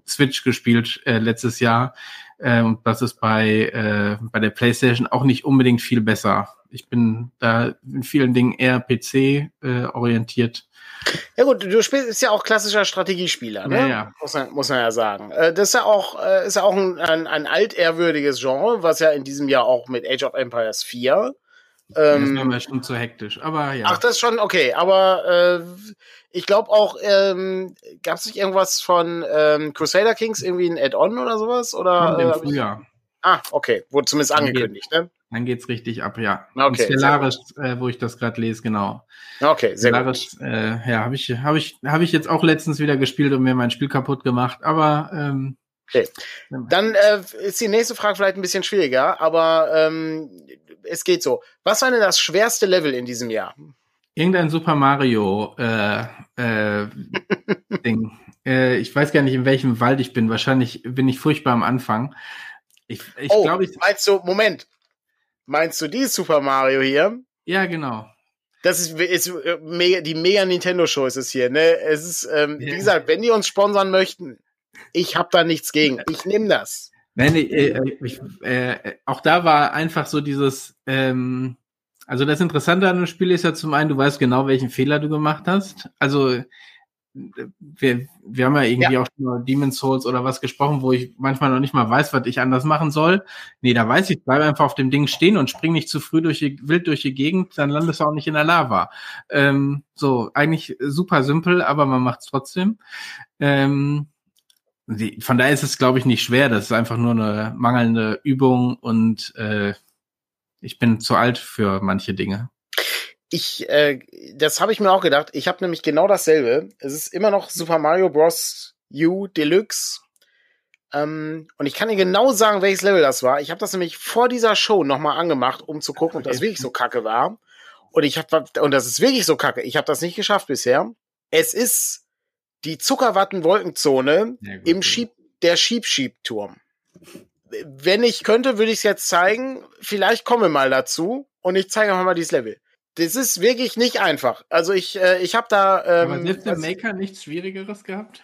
Switch gespielt äh, letztes Jahr. Äh, und das ist bei, äh, bei der PlayStation auch nicht unbedingt viel besser. Ich bin da in vielen Dingen eher PC äh, orientiert. Ja gut, du spielst ist ja auch klassischer Strategiespieler, ne? Ja, ja. Muss, man, muss man ja sagen. Äh, das ist ja auch, ist ja auch ein, ein, ein altehrwürdiges Genre, was ja in diesem Jahr auch mit Age of Empires 4 ähm, das wäre mir schon zu hektisch, aber ja. Ach, das ist schon okay, aber äh, ich glaube auch, ähm, gab es nicht irgendwas von ähm, Crusader Kings, irgendwie ein Add-on oder sowas? Oder, Im äh, Frühjahr. Ah, okay, wurde zumindest dann angekündigt, geht, ne? Dann geht's richtig ab, ja. Okay. Stellaris, äh, wo ich das gerade lese, genau. Okay, sehr Stellaris, gut. Äh, ja, habe ich, habe ich, habe ich jetzt auch letztens wieder gespielt und mir mein Spiel kaputt gemacht, aber ähm, Okay. Dann äh, ist die nächste Frage vielleicht ein bisschen schwieriger, aber ähm, es geht so. Was war denn das schwerste Level in diesem Jahr? Irgendein Super Mario äh, äh, Ding. äh, ich weiß gar nicht, in welchem Wald ich bin. Wahrscheinlich bin ich furchtbar am Anfang. Ich, ich oh, glaube, ich. Meinst du, Moment. Meinst du dieses Super Mario hier? Ja, genau. Das ist, ist äh, mega, die mega Nintendo Show ist es hier, ne? Es ist, ähm, ja. wie gesagt, wenn die uns sponsern möchten, ich habe da nichts gegen. Ich nehme das. Nein, äh, äh, ich, äh, auch da war einfach so dieses, ähm, also das Interessante an dem Spiel ist ja zum einen, du weißt genau, welchen Fehler du gemacht hast. Also wir, wir haben ja irgendwie ja. auch schon über Demon's Souls oder was gesprochen, wo ich manchmal noch nicht mal weiß, was ich anders machen soll. Nee, da weiß ich, bleib einfach auf dem Ding stehen und spring nicht zu früh durch die, wild durch die Gegend, dann landest du auch nicht in der Lava. Ähm, so, eigentlich super simpel, aber man macht es trotzdem. Ähm, die, von daher ist es, glaube ich, nicht schwer. Das ist einfach nur eine mangelnde Übung und äh, ich bin zu alt für manche Dinge. Ich, äh, das habe ich mir auch gedacht. Ich habe nämlich genau dasselbe. Es ist immer noch Super Mario Bros. U Deluxe. Ähm, und ich kann dir genau sagen, welches Level das war. Ich habe das nämlich vor dieser Show nochmal angemacht, um zu gucken, ob das wirklich so kacke war. Und ich habe und das ist wirklich so kacke. Ich habe das nicht geschafft bisher. Es ist die Zuckerwatten-Wolkenzone im Schieb, der Schieb-Schieb-Turm. Wenn ich könnte, würde ich es jetzt zeigen. Vielleicht komme mal dazu und ich zeige euch mal dieses Level. Das ist wirklich nicht einfach. Also ich, äh, ich habe da. Ähm, Aber hat der Maker nichts Schwierigeres gehabt?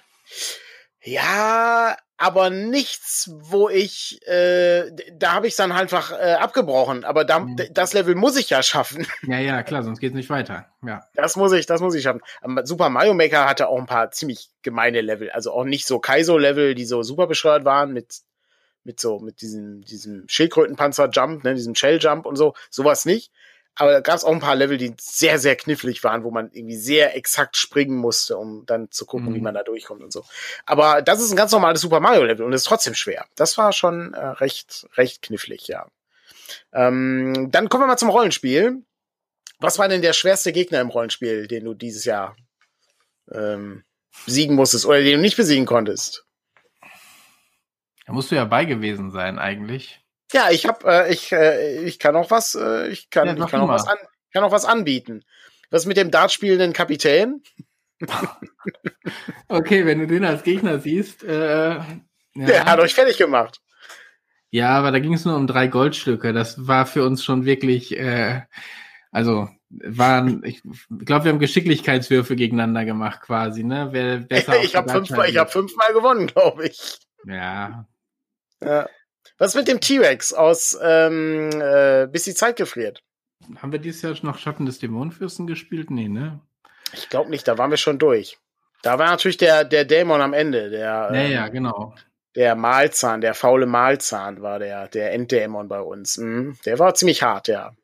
Ja, aber nichts, wo ich, äh, da habe ich dann einfach äh, abgebrochen. Aber da, mhm. das Level muss ich ja schaffen. Ja, ja, klar, sonst geht's nicht weiter. Ja. Das muss ich, das muss ich schaffen. Aber Super Mario Maker hatte auch ein paar ziemlich gemeine Level, also auch nicht so Kaizo-Level, die so super bescheuert waren mit mit so mit diesem diesem Schildkrötenpanzer-Jump, ne, diesem Shell-Jump und so, sowas nicht. Aber da gab es auch ein paar Level, die sehr, sehr knifflig waren, wo man irgendwie sehr exakt springen musste, um dann zu gucken, mhm. wie man da durchkommt und so. Aber das ist ein ganz normales Super Mario Level und ist trotzdem schwer. Das war schon äh, recht, recht knifflig, ja. Ähm, dann kommen wir mal zum Rollenspiel. Was war denn der schwerste Gegner im Rollenspiel, den du dieses Jahr ähm, besiegen musstest oder den du nicht besiegen konntest? Da musst du ja bei gewesen sein, eigentlich. Ja, ich hab, äh, ich, äh, ich kann auch was, äh, ich kann, ja, ich kann auch was, an, kann auch was anbieten. Was mit dem Dart spielenden Kapitän? okay, wenn du den als Gegner siehst, äh, ja. der hat euch fertig gemacht. Ja, aber da ging es nur um drei Goldstücke. Das war für uns schon wirklich, äh, also waren, ich glaube, wir haben Geschicklichkeitswürfe gegeneinander gemacht quasi, ne? Wer besser ich habe fünfmal, ich habe fünfmal gewonnen, glaube ich. Ja. ja. Was mit dem T-Rex aus ähm, äh, Bis die Zeit gefriert? Haben wir dieses Jahr noch Schatten des Dämonenfürsten gespielt? Nee, ne? Ich glaube nicht, da waren wir schon durch. Da war natürlich der, der Dämon am Ende, der. Ja, ja, ähm, genau. Der Mahlzahn, der faule Mahlzahn war der, der Enddämon bei uns. Mhm. Der war ziemlich hart, ja.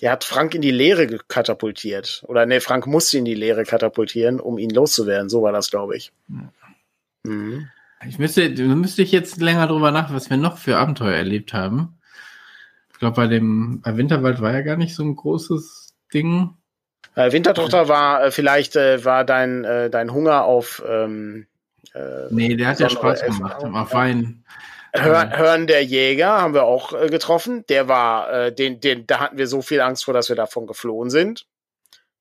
Der hat Frank in die Leere katapultiert. Oder ne, Frank musste in die Leere katapultieren, um ihn loszuwerden. So war das, glaube ich. Mhm. Ich müsste, müsste ich jetzt länger drüber nach, was wir noch für Abenteuer erlebt haben. Ich glaube, bei dem, bei Winterwald war ja gar nicht so ein großes Ding. Äh, Wintertochter war äh, vielleicht äh, war dein äh, dein Hunger auf ähm, äh, nee, der hat ja Spaß gemacht. Auf Wein. Hör, Hören der Jäger haben wir auch äh, getroffen. Der war, äh, den, den, da hatten wir so viel Angst vor, dass wir davon geflohen sind.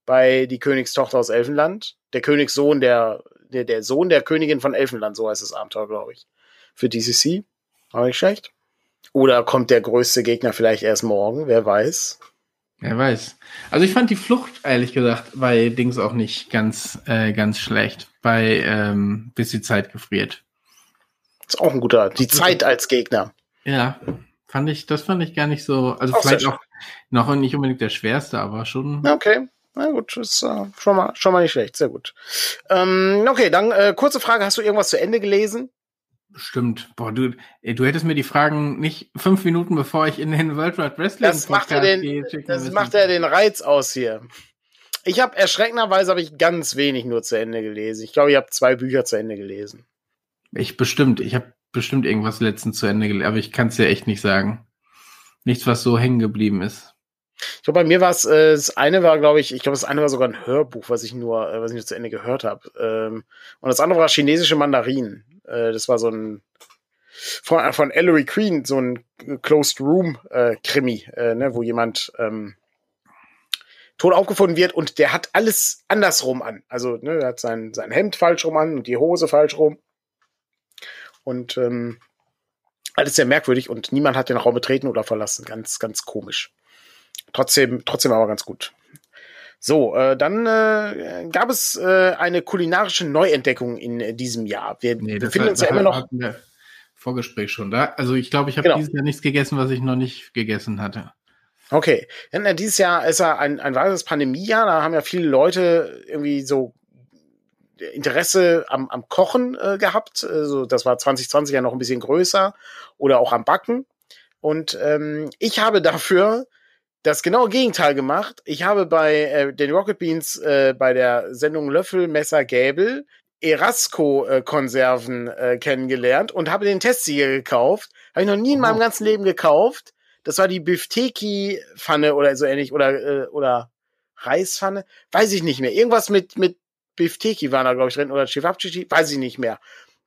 Bei die Königstochter aus Elfenland. Der Königssohn der der, der Sohn der Königin von Elfenland, so heißt das Abenteuer, glaube ich. Für DCC. War nicht schlecht. Oder kommt der größte Gegner vielleicht erst morgen, wer weiß. Wer weiß. Also ich fand die Flucht, ehrlich gesagt, bei Dings auch nicht ganz, äh, ganz schlecht. Bei ähm, bis die Zeit gefriert. Ist auch ein guter. Die Zeit als Gegner. Ja, fand ich, das fand ich gar nicht so. Also auch vielleicht auch noch nicht unbedingt der schwerste, aber schon. Okay. Na gut, ist äh, schon, mal, schon mal nicht schlecht, sehr gut. Ähm, okay, dann äh, kurze Frage, hast du irgendwas zu Ende gelesen? Stimmt. Boah, du, du hättest mir die Fragen nicht fünf Minuten bevor ich in den World Wide Wrestling das macht er den, gehe, Das macht er den Reiz aus hier. Ich habe erschreckenderweise habe ich ganz wenig nur zu Ende gelesen. Ich glaube, ich habe zwei Bücher zu Ende gelesen. Ich bestimmt. Ich habe bestimmt irgendwas letztens zu Ende gelesen, aber ich kann es dir echt nicht sagen. Nichts, was so hängen geblieben ist. Ich glaube, bei mir war es, äh, das eine war, glaube ich, ich glaube, das eine war sogar ein Hörbuch, was ich nur, äh, was ich nur zu Ende gehört habe. Ähm, und das andere war chinesische Mandarinen. Äh, das war so ein von, von Ellery Queen, so ein Closed Room äh, Krimi, äh, ne, wo jemand ähm, tot aufgefunden wird und der hat alles andersrum an. Also, ne, er hat sein, sein Hemd falsch rum an und die Hose falsch rum. Und ähm, alles sehr merkwürdig und niemand hat den Raum betreten oder verlassen. Ganz, ganz komisch. Trotzdem, trotzdem aber ganz gut. So, äh, dann äh, gab es äh, eine kulinarische Neuentdeckung in äh, diesem Jahr. Wir nee, befinden uns ja immer noch. Vorgespräch schon da. Also ich glaube, ich habe genau. dieses Jahr nichts gegessen, was ich noch nicht gegessen hatte. Okay. Denn, äh, dieses Jahr ist ja ein, ein weiteres Pandemiejahr. Da haben ja viele Leute irgendwie so Interesse am, am Kochen äh, gehabt. Also das war 2020 ja noch ein bisschen größer. Oder auch am Backen. Und ähm, ich habe dafür das genaue Gegenteil gemacht. Ich habe bei äh, den Rocket Beans äh, bei der Sendung Löffel, Messer, Gäbel Erasco-Konserven äh, kennengelernt und habe den Testsieger gekauft. Habe ich noch nie in meinem oh. ganzen Leben gekauft. Das war die Bifteki-Pfanne oder so ähnlich oder äh, oder Reispfanne, weiß ich nicht mehr. Irgendwas mit mit Bifteki war da glaube ich drin oder Chivapchichi, weiß ich nicht mehr.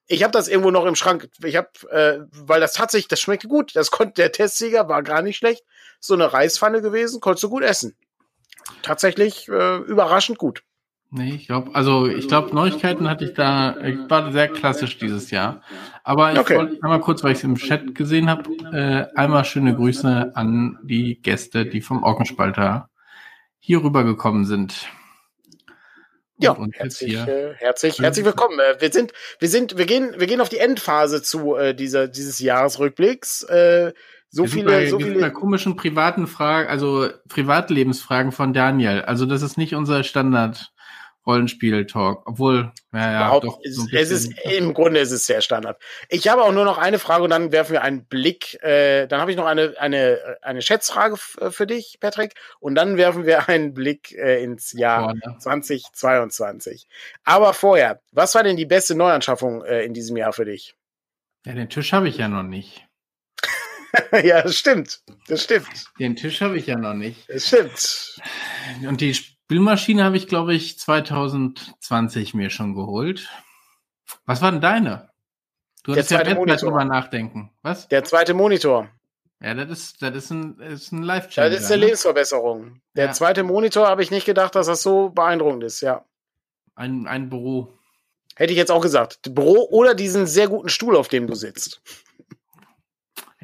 Ich habe das irgendwo noch im Schrank. Ich habe, äh, weil das tatsächlich, das schmeckte gut. Das konnte der Testsieger war gar nicht schlecht. So eine Reispfanne gewesen, konntest du gut essen. Tatsächlich äh, überraschend gut. Nee, ich glaube, also ich glaube, Neuigkeiten hatte ich da, ich war sehr klassisch dieses Jahr. Aber ich okay. wollte einmal kurz, weil ich es im Chat gesehen habe, äh, einmal schöne Grüße an die Gäste, die vom Orkenspalter hier rübergekommen sind. Ja, und herzlich, äh, herzlich, herzlich willkommen. Äh, wir sind, wir sind, wir gehen, wir gehen auf die Endphase zu äh, dieser dieses Jahresrückblicks. Äh, so wir viele, bei, so viele bei komischen privaten Fragen, also Privatlebensfragen von Daniel. Also das ist nicht unser Standard Rollenspiel-Talk. Obwohl, ja, ja, doch. So es ist, im Grunde ist es sehr Standard. Ich habe auch nur noch eine Frage und dann werfen wir einen Blick. Äh, dann habe ich noch eine, eine, eine Schätzfrage äh, für dich, Patrick. Und dann werfen wir einen Blick äh, ins Jahr Vorne. 2022. Aber vorher, was war denn die beste Neuanschaffung äh, in diesem Jahr für dich? Ja, den Tisch habe ich ja noch nicht. ja, das stimmt. Das stimmt. Den Tisch habe ich ja noch nicht. Das stimmt. Und die Spülmaschine habe ich, glaube ich, 2020 mir schon geholt. Was war denn deine? Du hattest ja Monitor. drüber nachdenken. Was? Der zweite Monitor. Ja, das ist, das ist ein, ist ein Live-Changer. Das ist eine ne? Lebensverbesserung. Der ja. zweite Monitor habe ich nicht gedacht, dass das so beeindruckend ist, ja. Ein, ein Büro. Hätte ich jetzt auch gesagt. Büro oder diesen sehr guten Stuhl, auf dem du sitzt.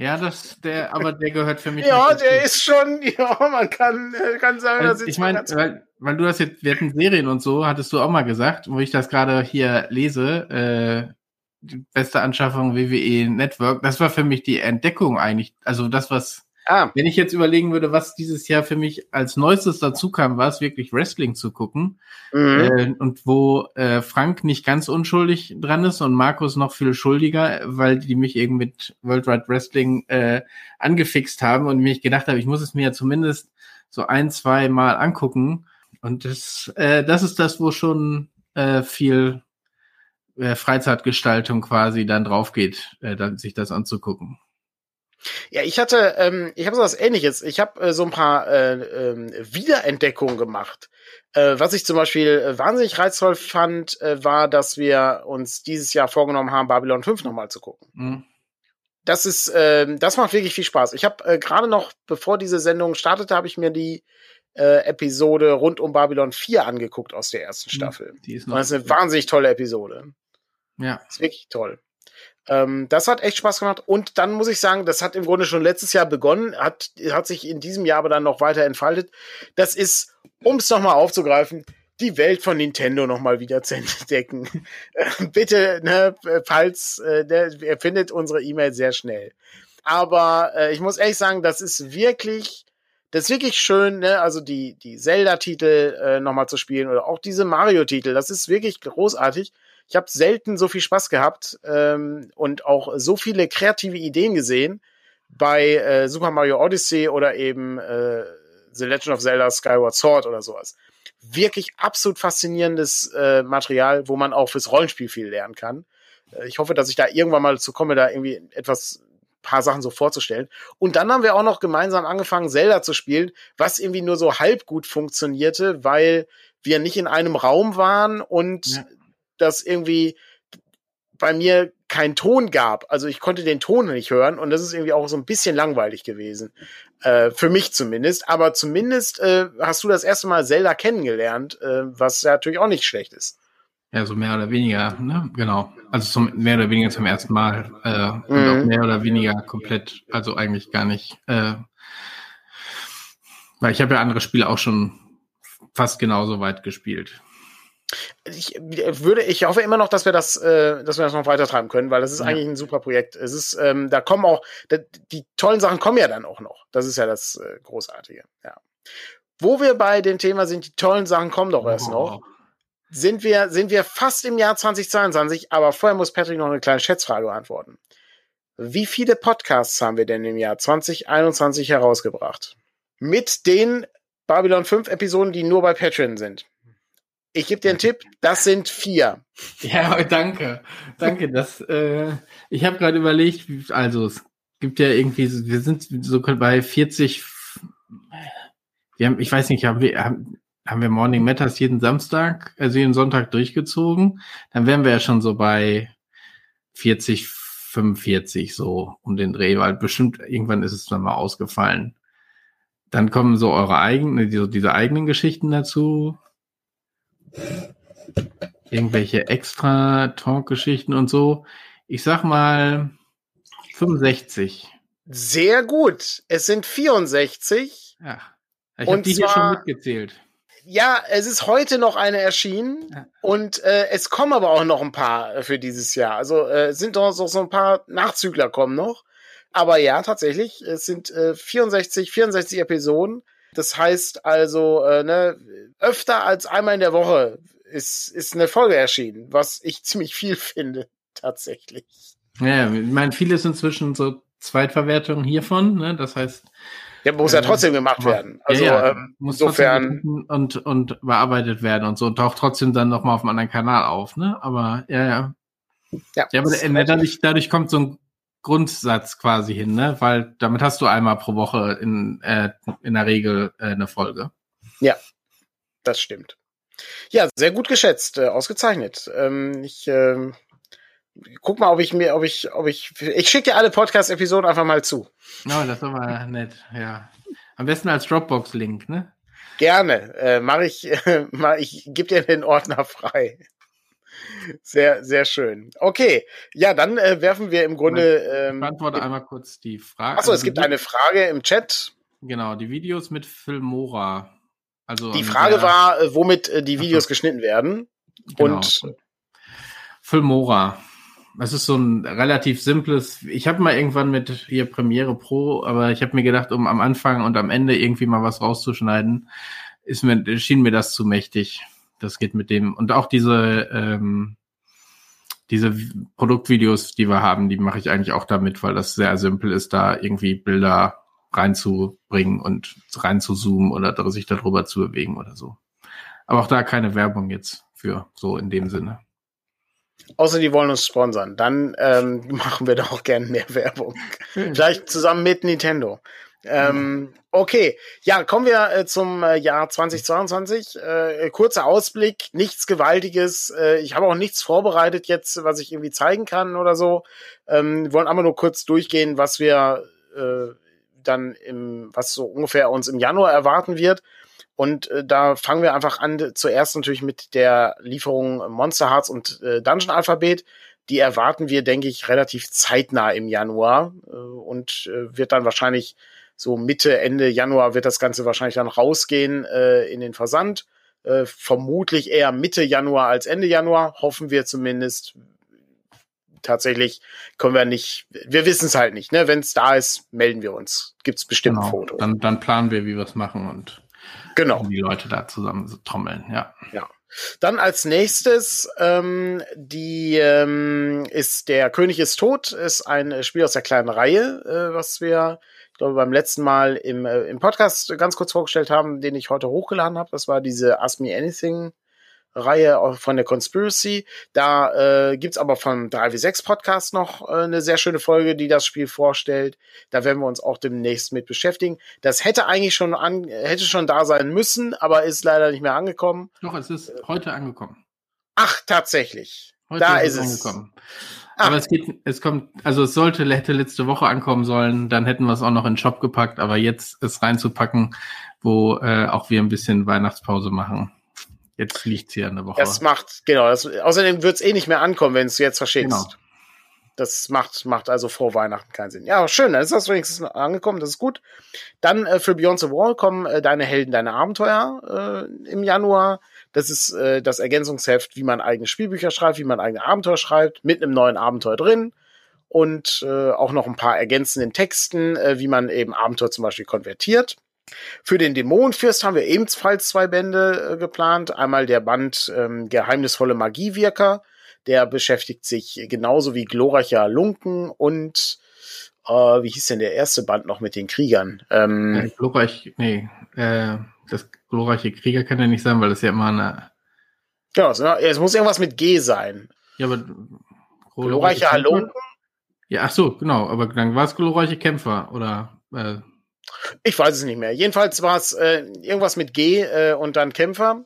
Ja, das, der, aber der gehört für mich. ja, der ist schon, ja, man kann, kann sagen, also, ich meine, weil, weil du hast jetzt, wir hatten Serien und so, hattest du auch mal gesagt, wo ich das gerade hier lese, äh, die beste Anschaffung WWE Network, das war für mich die Entdeckung eigentlich, also das, was Ah. Wenn ich jetzt überlegen würde, was dieses Jahr für mich als Neuestes dazu kam, war es wirklich Wrestling zu gucken. Mhm. Äh, und wo äh, Frank nicht ganz unschuldig dran ist und Markus noch viel schuldiger, weil die mich eben mit World Wide Wrestling äh, angefixt haben und mich gedacht habe, ich muss es mir ja zumindest so ein, zwei Mal angucken. Und das, äh, das ist das, wo schon äh, viel äh, Freizeitgestaltung quasi dann drauf geht, äh, dann, sich das anzugucken. Ja, ich hatte, ähm, ich habe so was ähnliches. Ich habe äh, so ein paar äh, äh, Wiederentdeckungen gemacht. Äh, was ich zum Beispiel äh, wahnsinnig reizvoll fand, äh, war, dass wir uns dieses Jahr vorgenommen haben, Babylon 5 nochmal zu gucken. Mhm. Das ist, äh, das macht wirklich viel Spaß. Ich habe äh, gerade noch, bevor diese Sendung startete, habe ich mir die äh, Episode rund um Babylon 4 angeguckt aus der ersten mhm. Staffel. Die ist noch Und das ist eine wahnsinnig tolle Episode. Ja. ist wirklich toll. Ähm, das hat echt Spaß gemacht. Und dann muss ich sagen, das hat im Grunde schon letztes Jahr begonnen, hat, hat sich in diesem Jahr aber dann noch weiter entfaltet. Das ist, um es nochmal aufzugreifen, die Welt von Nintendo nochmal wieder zu entdecken. Äh, bitte, ne, falls, äh, ne, ihr findet unsere E-Mail sehr schnell. Aber äh, ich muss ehrlich sagen, das ist wirklich, das ist wirklich schön, ne? Also die, die Zelda-Titel äh, nochmal zu spielen oder auch diese Mario-Titel, das ist wirklich großartig. Ich habe selten so viel Spaß gehabt ähm, und auch so viele kreative Ideen gesehen bei äh, Super Mario Odyssey oder eben äh, The Legend of Zelda Skyward Sword oder sowas. Wirklich absolut faszinierendes äh, Material, wo man auch fürs Rollenspiel viel lernen kann. Äh, ich hoffe, dass ich da irgendwann mal dazu komme, da irgendwie etwas paar Sachen so vorzustellen. Und dann haben wir auch noch gemeinsam angefangen, Zelda zu spielen, was irgendwie nur so halb gut funktionierte, weil wir nicht in einem Raum waren und ja dass irgendwie bei mir kein Ton gab. Also ich konnte den Ton nicht hören und das ist irgendwie auch so ein bisschen langweilig gewesen. Äh, für mich zumindest. Aber zumindest äh, hast du das erste Mal Zelda kennengelernt, äh, was ja natürlich auch nicht schlecht ist. Ja, so mehr oder weniger, ne? Genau. Also zum, mehr oder weniger zum ersten Mal. Äh, mhm. Und auch mehr oder weniger komplett, also eigentlich gar nicht. Äh, weil ich habe ja andere Spiele auch schon fast genauso weit gespielt ich würde, ich hoffe immer noch, dass wir das, äh, dass wir das noch weiter treiben können, weil das ist ja. eigentlich ein super Projekt. Es ist, ähm, da kommen auch, da, die tollen Sachen kommen ja dann auch noch. Das ist ja das äh, Großartige. Ja. Wo wir bei dem Thema sind, die tollen Sachen kommen doch erst oh. noch. Sind wir, sind wir fast im Jahr 2022, aber vorher muss Patrick noch eine kleine Schätzfrage beantworten. Wie viele Podcasts haben wir denn im Jahr 2021 herausgebracht? Mit den Babylon 5 Episoden, die nur bei Patreon sind. Ich gebe dir einen Tipp, das sind vier. Ja, danke. Danke. Das, äh, ich habe gerade überlegt, also es gibt ja irgendwie, wir sind so bei 40, wir haben, ich weiß nicht, haben wir, haben, haben wir Morning Matters jeden Samstag, also jeden Sonntag durchgezogen, dann wären wir ja schon so bei 40, 45 so um den Dreh, weil bestimmt irgendwann ist es dann mal ausgefallen. Dann kommen so eure eigenen, diese, diese eigenen Geschichten dazu irgendwelche extra Talk-Geschichten und so. Ich sag mal 65. Sehr gut. Es sind 64. Ja. Ich habe die zwar, hier schon mitgezählt. Ja, es ist heute noch eine erschienen ja. und äh, es kommen aber auch noch ein paar äh, für dieses Jahr. Also äh, sind doch so ein paar Nachzügler kommen noch. Aber ja, tatsächlich, es sind äh, 64, 64 Episoden. Das heißt also, äh, ne, öfter als einmal in der Woche ist, ist eine Folge erschienen, was ich ziemlich viel finde, tatsächlich. Ja, ich meine, vieles inzwischen so Zweitverwertungen hiervon, ne? Das heißt. Ja, muss ja äh, trotzdem gemacht werden. Also ja, ja, ähm, muss insofern und und bearbeitet werden und so und taucht trotzdem dann noch mal auf einem anderen Kanal auf, ne? Aber ja, ja. Ja, ja aber der, dadurch, dadurch kommt so ein Grundsatz quasi hin, ne? Weil damit hast du einmal pro Woche in, äh, in der Regel äh, eine Folge. Ja, das stimmt. Ja, sehr gut geschätzt, äh, ausgezeichnet. Ähm, ich äh, guck mal, ob ich mir, ob ich, ob ich, ich schicke dir alle Podcast-Episoden einfach mal zu. Oh, das ist aber nett, ja. Am besten als Dropbox-Link, ne? Gerne. Äh, mach ich, äh, mach, ich gebe dir den Ordner frei. Sehr, sehr schön. Okay, ja, dann äh, werfen wir im Grunde. Ähm, ich beantworte einmal kurz die Frage. Achso, es also gibt eine Frage im Chat. Genau, die Videos mit Filmora. Also die Frage der, war, äh, womit äh, die Videos geschnitten werden. Genau. Und Filmora. Das ist so ein relativ simples. Ich habe mal irgendwann mit hier Premiere Pro, aber ich habe mir gedacht, um am Anfang und am Ende irgendwie mal was rauszuschneiden, ist mir schien mir das zu mächtig. Das geht mit dem und auch diese ähm, diese Produktvideos, die wir haben, die mache ich eigentlich auch damit, weil das sehr simpel ist, da irgendwie Bilder reinzubringen und reinzuzoomen oder sich darüber zu bewegen oder so. Aber auch da keine Werbung jetzt für so in dem Sinne. Außer die wollen uns sponsern. Dann ähm, machen wir doch auch gerne mehr Werbung. Vielleicht zusammen mit Nintendo. Ähm, okay, ja, kommen wir äh, zum äh, Jahr 2022. Äh, kurzer Ausblick, nichts Gewaltiges. Äh, ich habe auch nichts vorbereitet jetzt, was ich irgendwie zeigen kann oder so. Ähm, wollen aber nur kurz durchgehen, was wir äh, dann im, was so ungefähr uns im Januar erwarten wird. Und äh, da fangen wir einfach an, zuerst natürlich mit der Lieferung Monster Hearts und Dungeon Alphabet. Die erwarten wir, denke ich, relativ zeitnah im Januar äh, und äh, wird dann wahrscheinlich so Mitte, Ende Januar wird das Ganze wahrscheinlich dann rausgehen äh, in den Versand. Äh, vermutlich eher Mitte Januar als Ende Januar, hoffen wir zumindest. Tatsächlich können wir nicht, wir wissen es halt nicht. Ne? Wenn es da ist, melden wir uns. Gibt es bestimmt genau. Fotos. Dann, dann planen wir, wie wir es machen und genau. die Leute da zusammen trommeln. Ja. ja. Dann als nächstes ähm, die ähm, ist der König ist tot, ist ein Spiel aus der kleinen Reihe, äh, was wir ich glaube, beim letzten Mal im, äh, im Podcast ganz kurz vorgestellt haben, den ich heute hochgeladen habe. Das war diese Ask Me Anything Reihe von der Conspiracy. Da äh, gibt aber vom 3W6 Podcast noch äh, eine sehr schöne Folge, die das Spiel vorstellt. Da werden wir uns auch demnächst mit beschäftigen. Das hätte eigentlich schon an, hätte schon da sein müssen, aber ist leider nicht mehr angekommen. Doch, es ist heute angekommen. Ach, tatsächlich. Heute da ist es angekommen. Ah. Aber es geht, es kommt, also es sollte, hätte letzte Woche ankommen sollen, dann hätten wir es auch noch in den Shop gepackt, aber jetzt es reinzupacken, wo äh, auch wir ein bisschen Weihnachtspause machen. Jetzt liegt hier eine Woche. Das macht, genau, das, außerdem wird es eh nicht mehr ankommen, wenn es jetzt verschickst. Genau. Das macht, macht also vor Weihnachten keinen Sinn. Ja, schön, dann ist das wenigstens angekommen, das ist gut. Dann äh, für Beyond the Wall kommen äh, deine Helden, deine Abenteuer äh, im Januar. Das ist äh, das Ergänzungsheft, wie man eigene Spielbücher schreibt, wie man eigene Abenteuer schreibt, mit einem neuen Abenteuer drin und äh, auch noch ein paar ergänzenden Texten, äh, wie man eben Abenteuer zum Beispiel konvertiert. Für den Dämonenfürst haben wir ebenfalls zwei Bände äh, geplant. Einmal der Band ähm, Geheimnisvolle Magiewirker, der beschäftigt sich genauso wie glorreicher Lunken und äh, wie hieß denn der erste Band noch mit den Kriegern? Ähm, ja, glorreich, nee, äh, das glorreiche Krieger kann ja nicht sein, weil das ja immer eine. Genau, es muss irgendwas mit G sein. Ja, aber glorreiche Halunken? Ja, ach so, genau, aber dann war es glorreiche Kämpfer oder äh, ich weiß es nicht mehr. Jedenfalls war es äh, irgendwas mit G äh, und dann Kämpfer.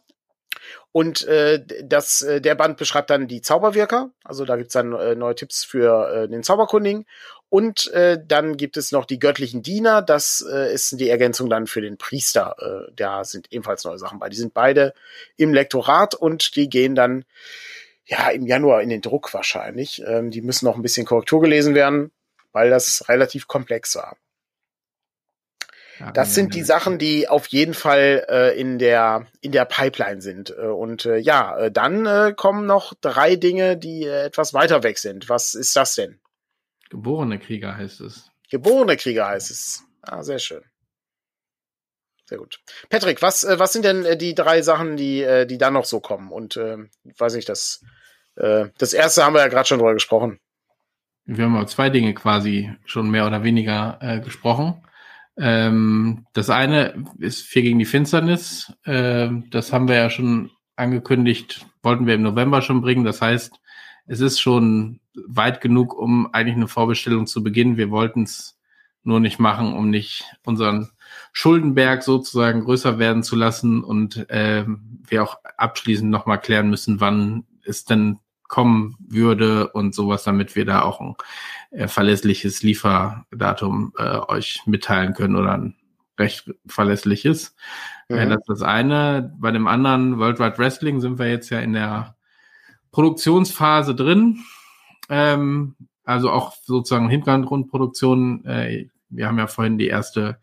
Und äh, das, äh, der Band beschreibt dann die Zauberwirker. Also da gibt's dann äh, neue Tipps für äh, den Zauberkundigen. Und äh, dann gibt es noch die göttlichen Diener. Das äh, ist die Ergänzung dann für den Priester. Äh, da sind ebenfalls neue Sachen bei. Die sind beide im Lektorat und die gehen dann ja im Januar in den Druck wahrscheinlich. Ähm, die müssen noch ein bisschen Korrektur gelesen werden, weil das relativ komplex war. Das sind die Sachen, die auf jeden Fall äh, in der in der Pipeline sind. Äh, und äh, ja, äh, dann äh, kommen noch drei Dinge, die äh, etwas weiter weg sind. Was ist das denn? Geborene Krieger heißt es. Geborene Krieger heißt es. Ah, sehr schön. sehr gut. Patrick, was, was sind denn die drei Sachen, die, die dann noch so kommen? Und weiß ich, das, das erste haben wir ja gerade schon drüber gesprochen. Wir haben über zwei Dinge quasi schon mehr oder weniger gesprochen. Ähm, das eine ist Vier gegen die Finsternis. Ähm, das haben wir ja schon angekündigt, wollten wir im November schon bringen. Das heißt, es ist schon weit genug, um eigentlich eine Vorbestellung zu beginnen. Wir wollten es nur nicht machen, um nicht unseren Schuldenberg sozusagen größer werden zu lassen und äh, wir auch abschließend nochmal klären müssen, wann es denn kommen würde und sowas, damit wir da auch ein äh, verlässliches Lieferdatum äh, euch mitteilen können oder ein recht verlässliches. Mhm. Äh, das ist das eine. Bei dem anderen Worldwide Wrestling sind wir jetzt ja in der Produktionsphase drin. Ähm, also auch sozusagen Hintergrundproduktion. Äh, wir haben ja vorhin die erste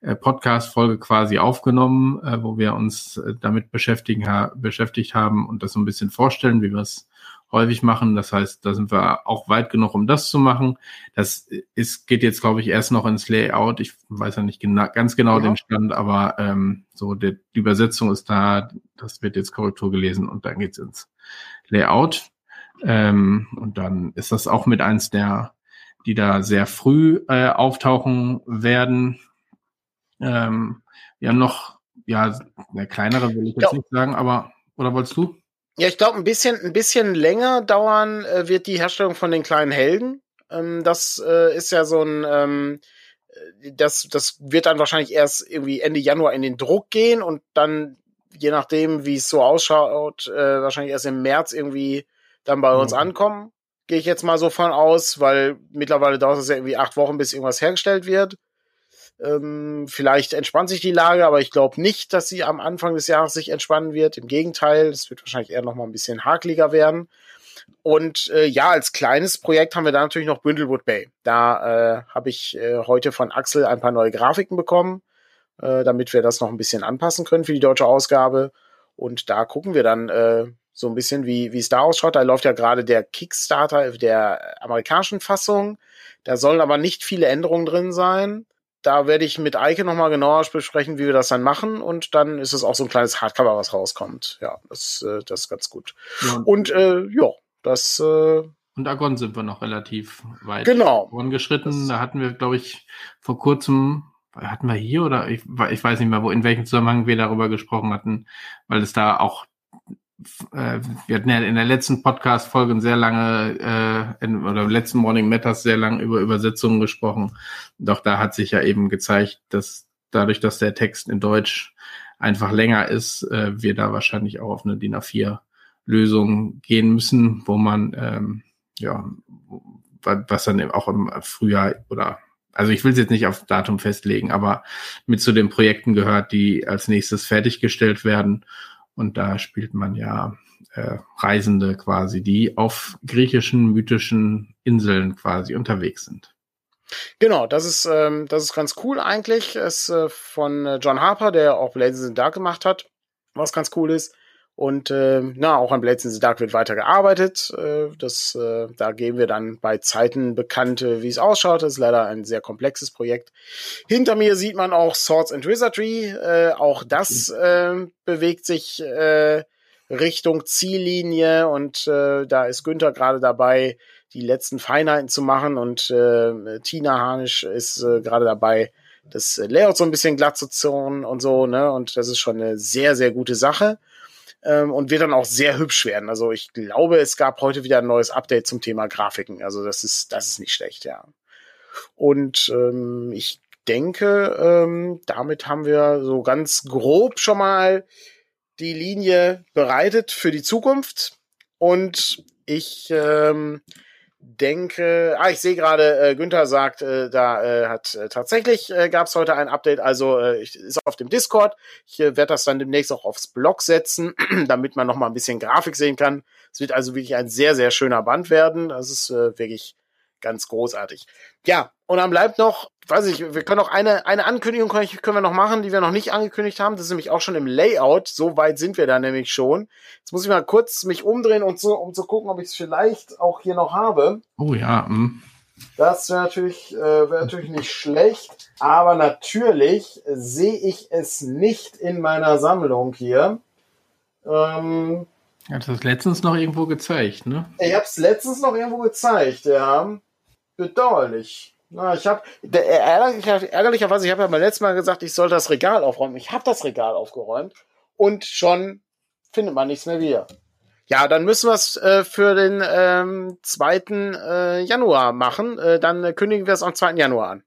äh, Podcast-Folge quasi aufgenommen, äh, wo wir uns äh, damit beschäftigen, ha beschäftigt haben und das so ein bisschen vorstellen, wie wir es häufig machen. Das heißt, da sind wir auch weit genug, um das zu machen. Das ist, geht jetzt, glaube ich, erst noch ins Layout. Ich weiß ja nicht gena ganz genau ja. den Stand, aber ähm, so der, die Übersetzung ist da. Das wird jetzt Korrektur gelesen und dann geht's ins Layout. Ähm, und dann ist das auch mit eins der, die da sehr früh äh, auftauchen werden. Ähm, wir haben noch, ja, eine kleinere will ich jetzt ja. nicht sagen, aber, oder wolltest du? Ja, ich glaube, ein bisschen, ein bisschen länger dauern äh, wird die Herstellung von den kleinen Helden. Ähm, das äh, ist ja so ein, ähm, äh, das, das wird dann wahrscheinlich erst irgendwie Ende Januar in den Druck gehen und dann, je nachdem, wie es so ausschaut, äh, wahrscheinlich erst im März irgendwie dann bei uns ankommen. Gehe ich jetzt mal so von aus, weil mittlerweile dauert es ja irgendwie acht Wochen, bis irgendwas hergestellt wird. Ähm, vielleicht entspannt sich die Lage, aber ich glaube nicht, dass sie am Anfang des Jahres sich entspannen wird. Im Gegenteil, es wird wahrscheinlich eher noch mal ein bisschen hakeliger werden. Und äh, ja, als kleines Projekt haben wir da natürlich noch Bündelwood Bay. Da äh, habe ich äh, heute von Axel ein paar neue Grafiken bekommen, äh, damit wir das noch ein bisschen anpassen können für die deutsche Ausgabe. Und da gucken wir dann äh, so ein bisschen, wie wie es da ausschaut. Da läuft ja gerade der Kickstarter der amerikanischen Fassung. Da sollen aber nicht viele Änderungen drin sein da werde ich mit Eike nochmal genauer besprechen, wie wir das dann machen. Und dann ist es auch so ein kleines Hardcover, was rauskommt. Ja, das, äh, das ist ganz gut. Ja. Und äh, ja, das. Äh, und Agon sind wir noch relativ weit genau. vorangeschritten. Da hatten wir, glaube ich, vor kurzem, hatten wir hier oder ich, ich weiß nicht mehr, wo in welchem Zusammenhang wir darüber gesprochen hatten, weil es da auch äh, wir hatten ja in der letzten Podcast-Folge sehr lange, äh, in, oder im letzten Morning Matters sehr lange über Übersetzungen gesprochen. Doch da hat sich ja eben gezeigt, dass dadurch, dass der Text in Deutsch einfach länger ist, äh, wir da wahrscheinlich auch auf eine DIN A4-Lösung gehen müssen, wo man, ähm, ja, was dann auch im Frühjahr oder also ich will es jetzt nicht auf Datum festlegen, aber mit zu den Projekten gehört, die als nächstes fertiggestellt werden und da spielt man ja äh, Reisende quasi, die auf griechischen, mythischen Inseln quasi unterwegs sind. Genau, das ist, ähm, das ist ganz cool eigentlich. Es äh, von äh, John Harper, der auch Blazes in Dark gemacht hat, was ganz cool ist. Und äh, na, auch an Blades in the Dark wird weiter gearbeitet. Äh, das, äh, da geben wir dann bei Zeiten bekannt, wie es ausschaut. Das ist leider ein sehr komplexes Projekt. Hinter mir sieht man auch Swords and Wizardry. Äh, auch das äh, bewegt sich äh, Richtung Ziellinie und äh, da ist Günther gerade dabei, die letzten Feinheiten zu machen und äh, Tina Harnisch ist äh, gerade dabei, das Layout so ein bisschen glatt zu zurren und so, ne? Und das ist schon eine sehr, sehr gute Sache ähm, und wird dann auch sehr hübsch werden. Also ich glaube, es gab heute wieder ein neues Update zum Thema Grafiken. Also das ist, das ist nicht schlecht, ja. Und ähm, ich denke, ähm, damit haben wir so ganz grob schon mal die Linie bereitet für die Zukunft. Und ich ähm, denke, ah, ich sehe gerade, äh, Günther sagt, äh, da äh, hat äh, tatsächlich äh, gab es heute ein Update, also äh, ist auf dem Discord. Ich äh, werde das dann demnächst auch aufs Blog setzen, damit man noch mal ein bisschen Grafik sehen kann. Es wird also wirklich ein sehr, sehr schöner Band werden. Das ist äh, wirklich ganz großartig. Ja, und dann bleibt noch, weiß ich, wir können noch eine, eine Ankündigung können, können wir noch machen, die wir noch nicht angekündigt haben. Das ist nämlich auch schon im Layout. So weit sind wir da nämlich schon. Jetzt muss ich mal kurz mich umdrehen und so, um zu gucken, ob ich es vielleicht auch hier noch habe. Oh ja. Mh. Das wäre natürlich, äh, wär natürlich nicht schlecht, aber natürlich sehe ich es nicht in meiner Sammlung hier. Ähm, Hat das letztens noch irgendwo gezeigt, ne? Ich habe es letztens noch irgendwo gezeigt, ja. Bedauerlich. Na, ich habe ärgerlicher, ärgerlicherweise, ich habe ja beim letzten Mal gesagt, ich soll das Regal aufräumen. Ich habe das Regal aufgeräumt und schon findet man nichts mehr wieder. Ja, dann müssen wir es äh, für den ähm, 2. Äh, Januar machen. Äh, dann äh, kündigen wir es am 2. Januar an.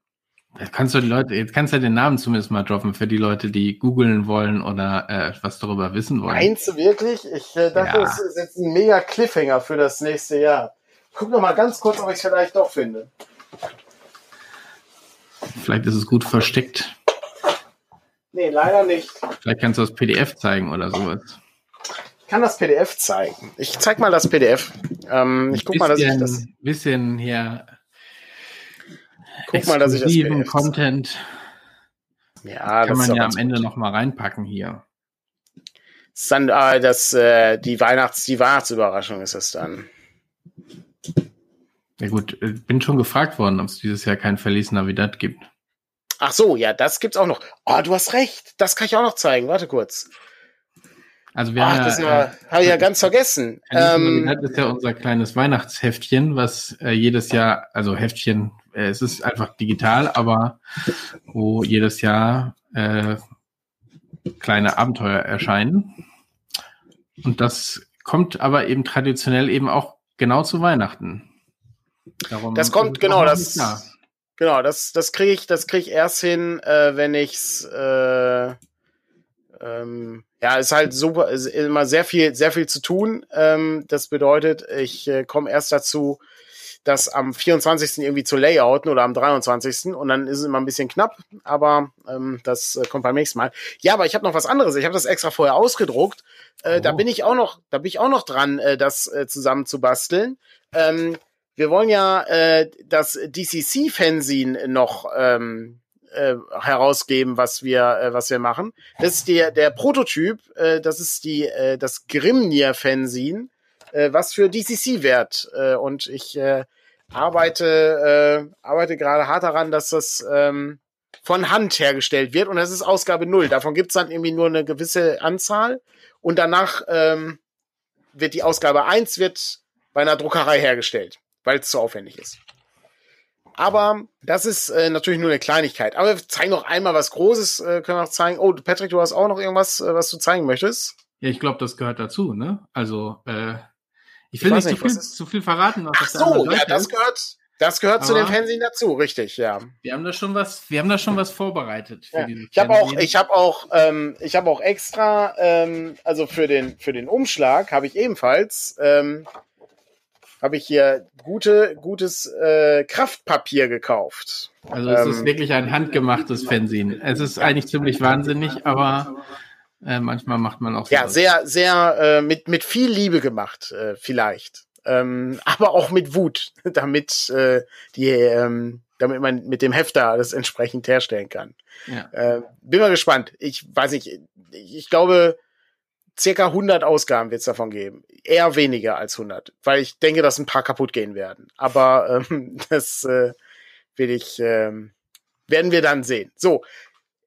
Jetzt kannst du die Leute, jetzt kannst du den Namen zumindest mal droppen für die Leute, die googeln wollen oder äh, was darüber wissen wollen. Meinst du wirklich? Ich äh, dachte, ja. das ist jetzt ein mega Cliffhanger für das nächste Jahr. Guck noch mal ganz kurz, ob ich es vielleicht doch finde. Vielleicht ist es gut versteckt. Nee, leider nicht. Vielleicht kannst du das PDF zeigen oder sowas. Ich kann das PDF zeigen. Ich zeig mal das PDF. Ähm, ich guck mal, dass ich das. Bisschen hier. Guck mal, dass ich das PDF Content. Ja, kann man ja am Ende gut. noch mal reinpacken hier. Das dann äh, das, äh, die Weihnachts, die Weihnachtsüberraschung ist es dann. Ja gut, äh, bin schon gefragt worden, ob es dieses Jahr kein Verlies Navidad gibt. Ach so, ja, das gibt's auch noch. Oh, du hast recht. Das kann ich auch noch zeigen. Warte kurz. Also wir Ach, haben das ja, äh, habe ich ja ganz vergessen. Ähm, Navidad ist ja unser kleines Weihnachtsheftchen, was äh, jedes Jahr, also Heftchen, äh, es ist einfach digital, aber wo jedes Jahr äh, kleine Abenteuer erscheinen. Und das kommt aber eben traditionell eben auch genau zu Weihnachten. Darum das kommt, genau, das, genau, das, das kriege ich, das kriege ich erst hin, äh, wenn ich's, äh, ähm, ja, ist halt super, ist immer sehr viel, sehr viel zu tun. Ähm, das bedeutet, ich äh, komme erst dazu, das am 24. irgendwie zu layouten oder am 23. und dann ist es immer ein bisschen knapp, aber ähm, das äh, kommt beim nächsten Mal. Ja, aber ich habe noch was anderes. Ich habe das extra vorher ausgedruckt. Äh, oh. Da bin ich auch noch, da bin ich auch noch dran, äh, das äh, zusammen zu basteln. Ähm, wir wollen ja äh, das DCC-Fanzine noch ähm, äh, herausgeben, was wir, äh, was wir machen. Das ist der, der Prototyp, äh, das ist die, äh, das Grimnir-Fanzine, äh, was für DCC wert. Äh, und ich äh, arbeite, äh, arbeite gerade hart daran, dass das ähm, von Hand hergestellt wird. Und das ist Ausgabe null. Davon gibt's dann irgendwie nur eine gewisse Anzahl. Und danach ähm, wird die Ausgabe eins wird bei einer Druckerei hergestellt weil es zu aufwendig ist. Aber das ist äh, natürlich nur eine Kleinigkeit. Aber wir zeigen noch einmal was Großes, äh, können wir noch zeigen. Oh, Patrick, du hast auch noch irgendwas, äh, was du zeigen möchtest? Ja, ich glaube, das gehört dazu, ne? Also, äh, ich will ich nicht, zu, viel, zu viel verraten. Ach so, ja, das gehört, das gehört Aber zu den Fernsehen dazu, richtig, ja. Wir haben da schon was, wir haben da schon was vorbereitet. Ja. ich habe auch, ich habe auch, ähm, ich habe auch extra, ähm, also für den für den Umschlag habe ich ebenfalls ähm, habe ich hier gute, gutes äh, Kraftpapier gekauft. Also es ähm, ist wirklich ein handgemachtes Fernsehen. Es ist eigentlich ziemlich wahnsinnig, aber äh, manchmal macht man auch so. Ja, sehr, sehr äh, mit, mit viel Liebe gemacht, äh, vielleicht. Ähm, aber auch mit Wut, damit äh, die, ähm, damit man mit dem Hefter das entsprechend herstellen kann. Ja. Äh, bin mal gespannt. Ich weiß nicht, ich glaube, circa 100 Ausgaben wird es davon geben. Eher weniger als 100, weil ich denke, dass ein paar kaputt gehen werden. Aber ähm, das äh, will ich, ähm, werden wir dann sehen. So,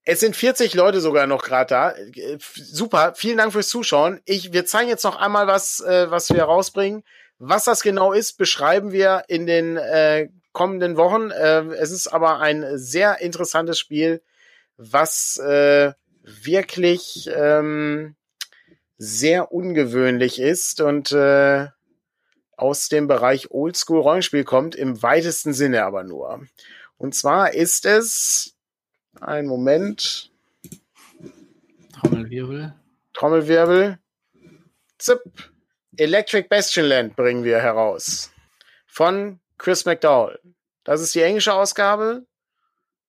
es sind 40 Leute sogar noch gerade da. Äh, super, vielen Dank fürs Zuschauen. Ich, wir zeigen jetzt noch einmal was, äh, was wir rausbringen. Was das genau ist, beschreiben wir in den äh, kommenden Wochen. Äh, es ist aber ein sehr interessantes Spiel, was äh, wirklich ähm, sehr ungewöhnlich ist und äh, aus dem Bereich Oldschool-Rollenspiel kommt, im weitesten Sinne aber nur. Und zwar ist es ein Moment. Trommelwirbel. Trommelwirbel. Zip. Electric Bastion Land bringen wir heraus. Von Chris McDowell. Das ist die englische Ausgabe.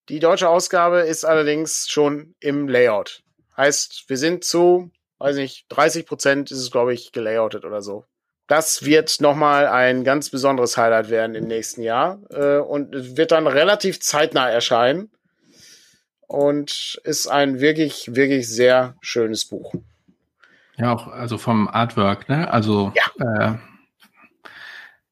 Die deutsche Ausgabe ist allerdings schon im Layout. Heißt, wir sind zu weiß nicht, 30 Prozent ist es, glaube ich, gelayoutet oder so. Das wird nochmal ein ganz besonderes Highlight werden im nächsten Jahr äh, und wird dann relativ zeitnah erscheinen und ist ein wirklich, wirklich sehr schönes Buch. Ja, auch also vom Artwork, ne? Also ja. äh,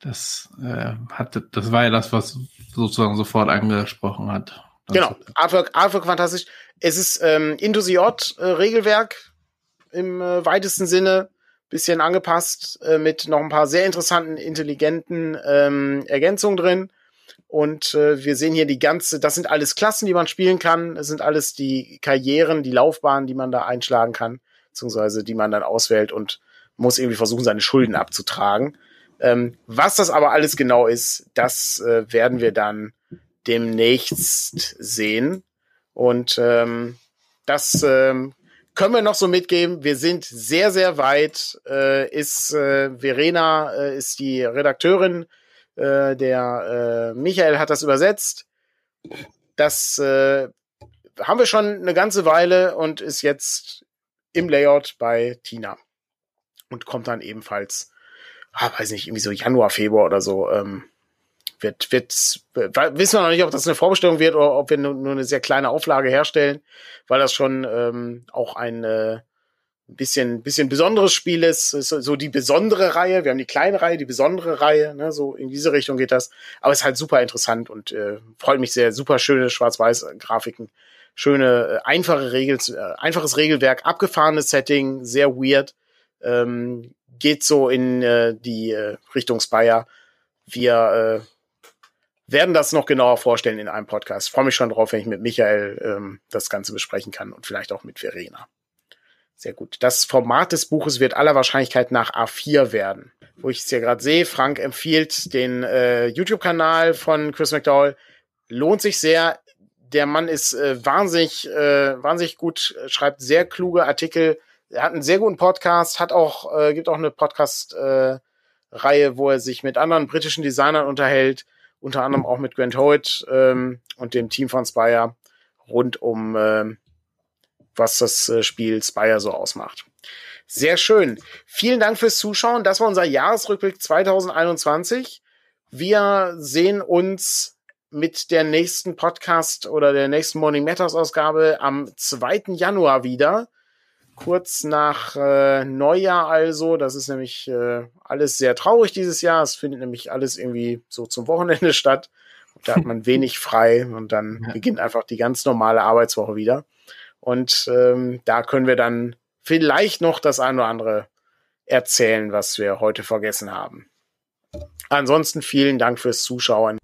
Das äh, hat, das war ja das, was sozusagen sofort angesprochen hat. Genau, Artwork, Artwork fantastisch. Es ist ähm, Odd äh, Regelwerk im äh, weitesten Sinne, bisschen angepasst äh, mit noch ein paar sehr interessanten, intelligenten ähm, Ergänzungen drin. Und äh, wir sehen hier die ganze, das sind alles Klassen, die man spielen kann. Das sind alles die Karrieren, die Laufbahnen, die man da einschlagen kann, beziehungsweise die man dann auswählt und muss irgendwie versuchen, seine Schulden abzutragen. Ähm, was das aber alles genau ist, das äh, werden wir dann demnächst sehen. Und ähm, das ähm, können wir noch so mitgeben. Wir sind sehr, sehr weit. Äh, ist äh, Verena äh, ist die Redakteurin. Äh, der äh, Michael hat das übersetzt. Das äh, haben wir schon eine ganze Weile und ist jetzt im Layout bei Tina und kommt dann ebenfalls, ah, weiß nicht, irgendwie so Januar, Februar oder so. Ähm, wird, wird, wissen wir noch nicht, ob das eine Vorbestellung wird oder ob wir nur, nur eine sehr kleine Auflage herstellen, weil das schon ähm, auch ein äh, bisschen, bisschen besonderes Spiel ist. ist. So die besondere Reihe. Wir haben die kleine Reihe, die besondere Reihe. Ne? So in diese Richtung geht das. Aber es ist halt super interessant und äh, freut mich sehr. Super schöne Schwarz-Weiß-Grafiken. Schöne, äh, einfache Regel, äh, einfaches Regelwerk, abgefahrenes Setting, sehr weird. Ähm, geht so in äh, die äh, Richtung Spire. Wir äh, werden das noch genauer vorstellen in einem Podcast. Freue mich schon drauf, wenn ich mit Michael ähm, das Ganze besprechen kann und vielleicht auch mit Verena. Sehr gut. Das Format des Buches wird aller Wahrscheinlichkeit nach A4 werden. Wo ich es hier gerade sehe, Frank empfiehlt den äh, YouTube-Kanal von Chris McDowell. Lohnt sich sehr. Der Mann ist äh, wahnsinnig, äh, wahnsinnig gut, schreibt sehr kluge Artikel. Er hat einen sehr guten Podcast, hat auch, äh, gibt auch eine Podcast-Reihe, äh, wo er sich mit anderen britischen Designern unterhält unter anderem auch mit Grant Hoyt ähm, und dem Team von Spire rund um ähm, was das äh, Spiel Spire so ausmacht. Sehr schön. Vielen Dank fürs Zuschauen. Das war unser Jahresrückblick 2021. Wir sehen uns mit der nächsten Podcast oder der nächsten Morning Matters Ausgabe am 2. Januar wieder kurz nach äh, Neujahr also. Das ist nämlich äh, alles sehr traurig dieses Jahr. Es findet nämlich alles irgendwie so zum Wochenende statt. Da hat man wenig frei und dann ja. beginnt einfach die ganz normale Arbeitswoche wieder. Und ähm, da können wir dann vielleicht noch das eine oder andere erzählen, was wir heute vergessen haben. Ansonsten vielen Dank fürs Zuschauen.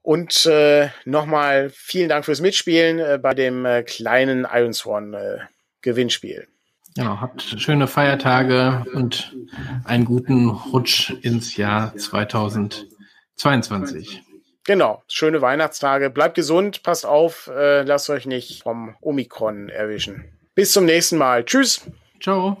Und äh, nochmal vielen Dank fürs Mitspielen äh, bei dem äh, kleinen Iron Swan äh, Gewinnspiel. Genau, habt schöne Feiertage und einen guten Rutsch ins Jahr 2022. Genau, schöne Weihnachtstage. Bleibt gesund, passt auf, äh, lasst euch nicht vom Omikron erwischen. Bis zum nächsten Mal. Tschüss. Ciao.